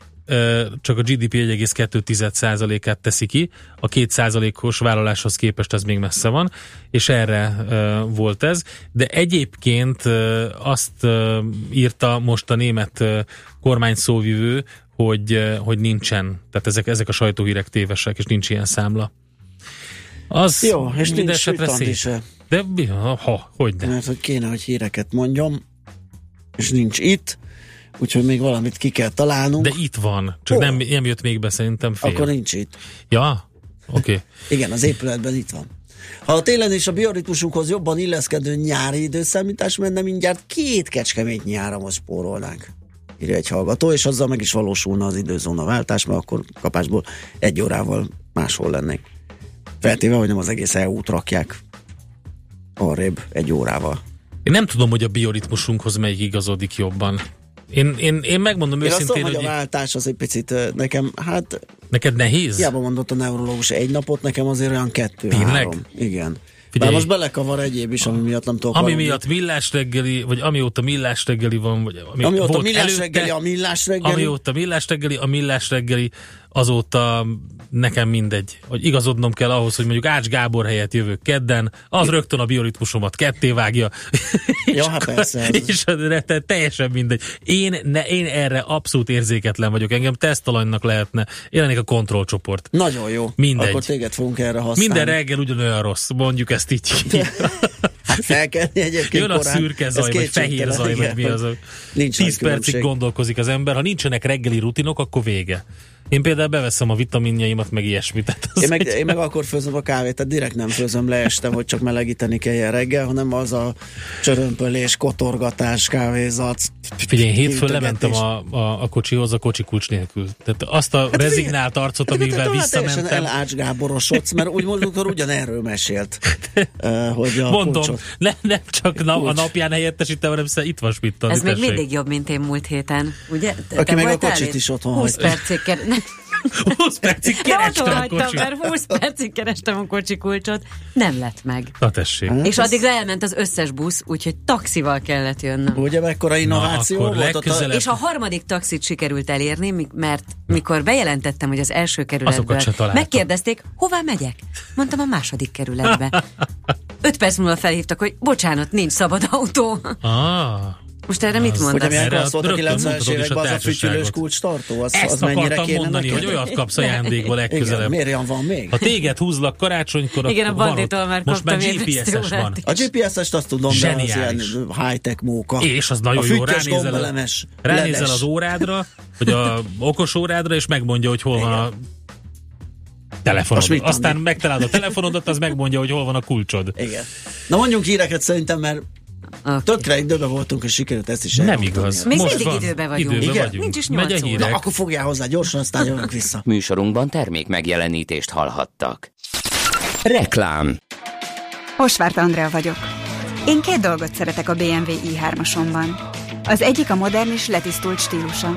Speaker 4: csak a GDP 1,2%-át teszi ki, a 2%-os vállaláshoz képest ez még messze van, és erre volt ez. De egyébként azt írta most a német ö, kormányszóvivő, hogy, hogy nincsen, tehát ezek, ezek a sajtóhírek tévesek, és nincs ilyen számla. Az
Speaker 3: Jó, és
Speaker 4: minden
Speaker 3: nincs
Speaker 4: esetre szép.
Speaker 3: se.
Speaker 4: De ha, hogy de.
Speaker 3: Mert hogy kéne, hogy híreket mondjam, és nincs itt, úgyhogy még valamit ki kell találnunk.
Speaker 4: De itt van, csak
Speaker 3: Ó.
Speaker 4: nem, nem jött még be szerintem fél.
Speaker 3: Akkor nincs itt.
Speaker 4: Ja? Oké. Okay.
Speaker 3: Igen, az épületben itt van. Ha a télen és a bioritmusunkhoz jobban illeszkedő nyári időszámítás menne, mindjárt két kecskemét nyáramot spórolnánk. Írja egy hallgató, és azzal meg is valósulna az időzóna váltás, mert akkor kapásból egy órával máshol lennék. Feltéve, hogy nem az egész EU-t rakják arrébb egy órával.
Speaker 4: Én nem tudom, hogy a bioritmusunkhoz melyik igazodik jobban. Én, én, én megmondom
Speaker 3: Én azt
Speaker 4: őszintén,
Speaker 3: tudom, hogy
Speaker 4: hogy
Speaker 3: a váltás az egy picit nekem, hát
Speaker 4: neked nehéz?
Speaker 3: hiába mondott a neurológus egy napot, nekem azért olyan kettő,
Speaker 4: Tényleg?
Speaker 3: három. Igen.
Speaker 4: Figyelj.
Speaker 3: Bár most belekavar egyéb is, ami miatt nem tudok
Speaker 4: Ami
Speaker 3: aludni.
Speaker 4: miatt millás reggeli, vagy amióta millás reggeli van, vagy ami
Speaker 3: Amióta
Speaker 4: volt
Speaker 3: millás
Speaker 4: előtte,
Speaker 3: reggeli, a millás reggeli.
Speaker 4: Amióta millás reggeli, a millás reggeli, azóta nekem mindegy, hogy igazodnom kell ahhoz, hogy mondjuk Ács Gábor helyett jövök kedden, az rögtön a bioritmusomat ketté vágja.
Speaker 3: Ja, hát persze. ez-
Speaker 4: És de te- teljesen mindegy. Én, ne, én erre abszolút érzéketlen vagyok. Engem tesztalanynak lehetne. Én lennék a kontrollcsoport.
Speaker 3: Nagyon jó.
Speaker 4: Mindegy.
Speaker 3: Akkor téged fogunk erre használni.
Speaker 4: Minden reggel ugyanolyan rossz, mondjuk ezt így.
Speaker 3: Hát felkelni egyébként
Speaker 4: Jön a
Speaker 3: korán.
Speaker 4: szürke
Speaker 3: Ez
Speaker 4: zaj, vagy fehér zaj, vagy mi az a...
Speaker 3: Nincs
Speaker 4: 10
Speaker 3: nagy
Speaker 4: percig
Speaker 3: különbség.
Speaker 4: gondolkozik az ember. Ha nincsenek reggeli rutinok, akkor vége. Én például beveszem a vitaminjaimat, meg ilyesmit. Tehát
Speaker 3: Én meg,
Speaker 4: egy-
Speaker 3: én meg akkor főzöm a kávét, tehát direkt nem főzöm le este, hogy csak melegíteni kell reggel, hanem az a csörömpölés, kotorgatás, kávézat.
Speaker 4: Figyelj, hétfőn lementem a, a, a kocsihoz a kocsi kulcs nélkül. Tehát azt a rezignált arcot, amivel
Speaker 3: Teljesen
Speaker 4: visszamentem,
Speaker 3: elács Gáborosodsz, mert úgy mondjuk, hogy ugyanerről mesélt, eh, hogy a
Speaker 4: mondom,
Speaker 3: kulcsot.
Speaker 4: ne, nem csak na, a napján helyettesítem, hanem itt van spittani,
Speaker 9: Ez még mindig jobb, mint én múlt héten, ugye?
Speaker 3: Aki meg a kocsit is otthon
Speaker 9: 20
Speaker 3: hagyta.
Speaker 9: percig
Speaker 4: 20 percig
Speaker 9: de
Speaker 4: kerestem a
Speaker 9: hagytam,
Speaker 4: kocsit.
Speaker 9: mert 20 percig kerestem a kocsi kulcsot, nem lett meg.
Speaker 4: Na tessék.
Speaker 3: Hát
Speaker 9: És addigra elment az összes busz, úgyhogy taxival kellett jönnöm.
Speaker 3: Ugye mekkora innováció
Speaker 4: akkor
Speaker 3: volt a...
Speaker 4: legközelebb-
Speaker 9: És a harmadik taxit sikerült elérni, mert mikor bejelentettem, hogy az első kerületből megkérdezték, hová megyek? Mondtam a második kerületbe. Öt perc múlva felhívtak, hogy bocsánat, nincs szabad autó.
Speaker 4: Ah,
Speaker 9: Most erre mit mondasz?
Speaker 3: amilyen
Speaker 4: Erre
Speaker 3: azt volt a
Speaker 4: rögtön
Speaker 3: 90-es
Speaker 4: mutatod is a
Speaker 3: években az a fütyülős kulcs tartó, az,
Speaker 4: ezt
Speaker 3: az mennyire
Speaker 4: akartam
Speaker 3: kéne
Speaker 4: mondani,
Speaker 3: neked?
Speaker 4: hogy olyat kapsz ajándékba
Speaker 3: Igen,
Speaker 4: legközelebb.
Speaker 3: miért olyan van még?
Speaker 4: Ha téged húzlak karácsonykor,
Speaker 9: Igen, a banditól
Speaker 4: ott.
Speaker 9: már
Speaker 4: Most már GPS-es van.
Speaker 3: A GPS-est azt tudom, de az ilyen high-tech móka.
Speaker 4: És az nagyon jó, ránézel, ránézel az órádra, vagy a okos órádra, és megmondja, hogy hol van a telefonod.
Speaker 3: Mit
Speaker 4: Aztán megtalálod a telefonodat, az megmondja, hogy hol van a kulcsod.
Speaker 3: Igen. Na mondjunk híreket szerintem, mert
Speaker 9: Okay.
Speaker 3: tökre időbe voltunk, és sikerült ezt is
Speaker 4: Nem igaz.
Speaker 9: Még
Speaker 4: Most
Speaker 9: mindig
Speaker 4: van.
Speaker 9: időben vagyunk.
Speaker 4: Időben
Speaker 3: Igen?
Speaker 4: vagyunk.
Speaker 9: Nincs is
Speaker 4: Megy a
Speaker 9: óra.
Speaker 4: hírek.
Speaker 3: Na, akkor fogjál hozzá gyorsan, aztán jövünk vissza.
Speaker 1: Műsorunkban termék megjelenítést hallhattak. Reklám
Speaker 17: Osvárt Andrea vagyok. Én két dolgot szeretek a BMW i3-asomban. Az egyik a modern és letisztult stílusa.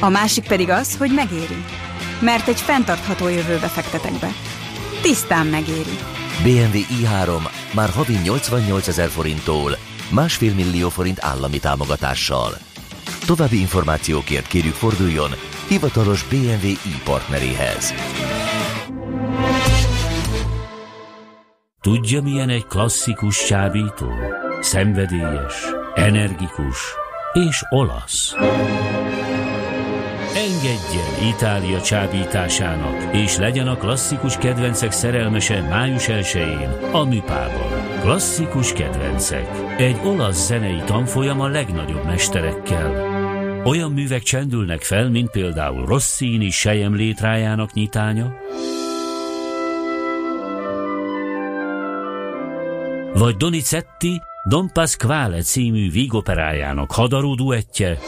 Speaker 17: A másik pedig az, hogy megéri. Mert egy fenntartható jövőbe fektetek be. Tisztán megéri.
Speaker 6: BMW i3 már havi 88 ezer forinttól, másfél millió forint állami támogatással. További információkért kérjük forduljon hivatalos BMW i partneréhez.
Speaker 18: Tudja, milyen egy klasszikus csábító? Szenvedélyes, energikus és olasz. Engedjen Itália csábításának, és legyen a klasszikus kedvencek szerelmese május 1-én a Műpában. Klasszikus kedvencek. Egy olasz zenei tanfolyam a legnagyobb mesterekkel. Olyan művek csendülnek fel, mint például Rossini Sejem létrájának nyitánya, vagy Donizetti Don Pasquale című vígoperájának hadaró duettje,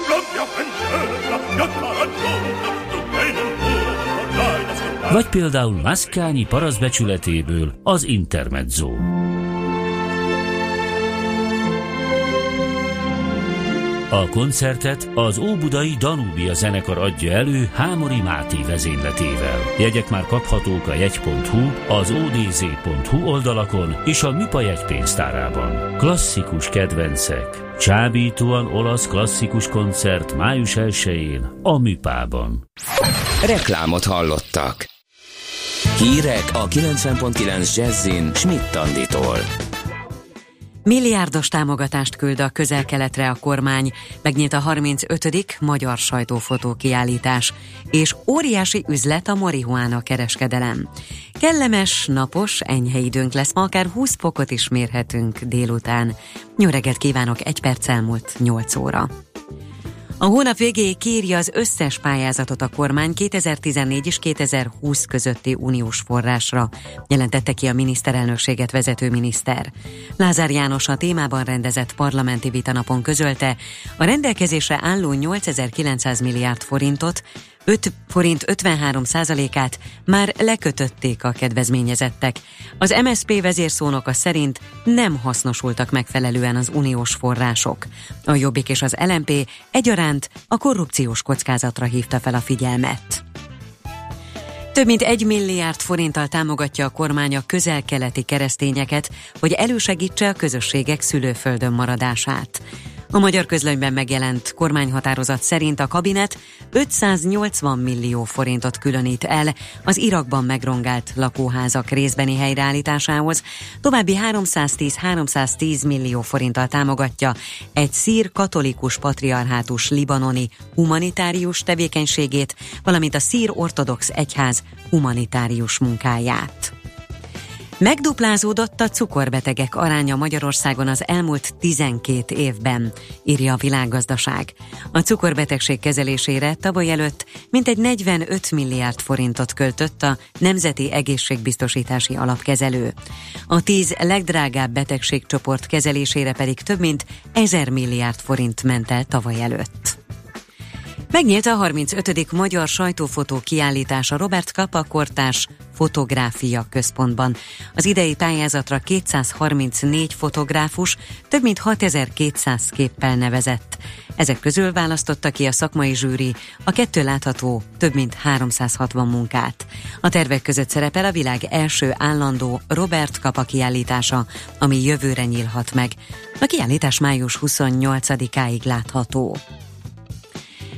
Speaker 18: vagy például Maszkányi paraszbecsületéből az Intermezzo. A koncertet az Óbudai Danúbia zenekar adja elő Hámori Máté vezényletével. Jegyek már kaphatók a jegy.hu, az odz.hu oldalakon és a Mipa jegypénztárában. Klasszikus kedvencek. Csábítóan olasz klasszikus koncert május 1-én a Műpában.
Speaker 1: Reklámot hallottak. Hírek a 90.9 Jazzin Schmidt Anditól.
Speaker 9: Milliárdos támogatást küld a közel-keletre a kormány, megnyit a 35. magyar sajtófotó kiállítás, és óriási üzlet a marihuána kereskedelem. Kellemes, napos, enyhe időnk lesz, ma akár 20 fokot is mérhetünk délután. Reggelt kívánok, egy perc elmúlt 8 óra. A hónap végéig kírja az összes pályázatot a kormány 2014 és 2020 közötti uniós forrásra, jelentette ki a miniszterelnökséget vezető miniszter. Lázár János a témában rendezett parlamenti vitanapon közölte, a rendelkezésre álló 8900 milliárd forintot 5 forint 53 százalékát már lekötötték a kedvezményezettek. Az MSP vezérszónoka szerint nem hasznosultak megfelelően az uniós források. A Jobbik és az LMP egyaránt a korrupciós kockázatra hívta fel a figyelmet. Több mint egy milliárd forinttal támogatja a kormány a közel-keleti keresztényeket, hogy elősegítse a közösségek szülőföldön maradását. A magyar közlönyben megjelent kormányhatározat szerint a kabinet 580 millió forintot különít el az Irakban megrongált lakóházak részbeni helyreállításához, további 310-310 millió forinttal támogatja egy szír katolikus patriarhátus libanoni humanitárius tevékenységét, valamint a szír ortodox egyház humanitárius munkáját. Megduplázódott a cukorbetegek aránya Magyarországon az elmúlt 12 évben, írja a világgazdaság. A cukorbetegség kezelésére tavaly előtt mintegy 45 milliárd forintot költött a Nemzeti Egészségbiztosítási Alapkezelő. A 10 legdrágább betegségcsoport kezelésére pedig több mint 1000 milliárd forint ment el tavaly előtt. Megnyílt a 35. Magyar Sajtófotó kiállítása Robert Kapa kortárs fotográfia központban. Az idei pályázatra 234 fotográfus több mint 6200 képpel nevezett. Ezek közül választotta ki a szakmai zsűri a kettő látható több mint 360 munkát. A tervek között szerepel a világ első állandó Robert Kapa kiállítása, ami jövőre nyílhat meg. A kiállítás május 28-áig látható.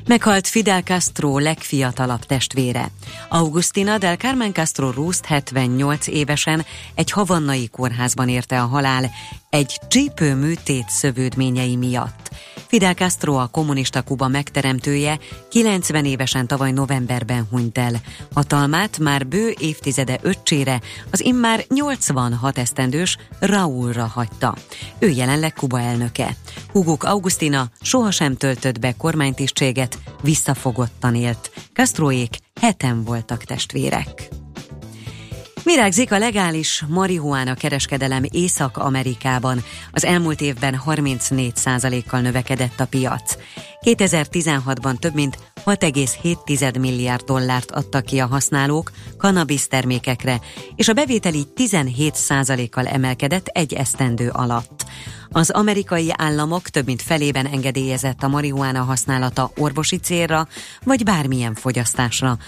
Speaker 9: Meghalt Fidel Castro legfiatalabb testvére. Augustina del Carmen Castro Rust 78 évesen egy havannai kórházban érte a halál egy csípő műtét szövődményei miatt. Fidel Castro a kommunista Kuba megteremtője 90 évesen tavaly novemberben hunyt el. Hatalmát már bő évtizede öccsére, az immár 86 esztendős Raúlra hagyta. Ő jelenleg Kuba elnöke. Huguk Augustina sohasem töltött be kormánytisztséget, visszafogottan élt. Castroék heten voltak testvérek. Virágzik a legális marihuána kereskedelem Észak-Amerikában. Az elmúlt évben 34%-kal növekedett a piac. 2016-ban több mint 6,7 milliárd dollárt adtak ki a használók kanabisz termékekre, és a bevételi 17%-kal emelkedett egy esztendő alatt. Az amerikai államok több mint felében engedélyezett a marihuána használata orvosi célra, vagy bármilyen fogyasztásra.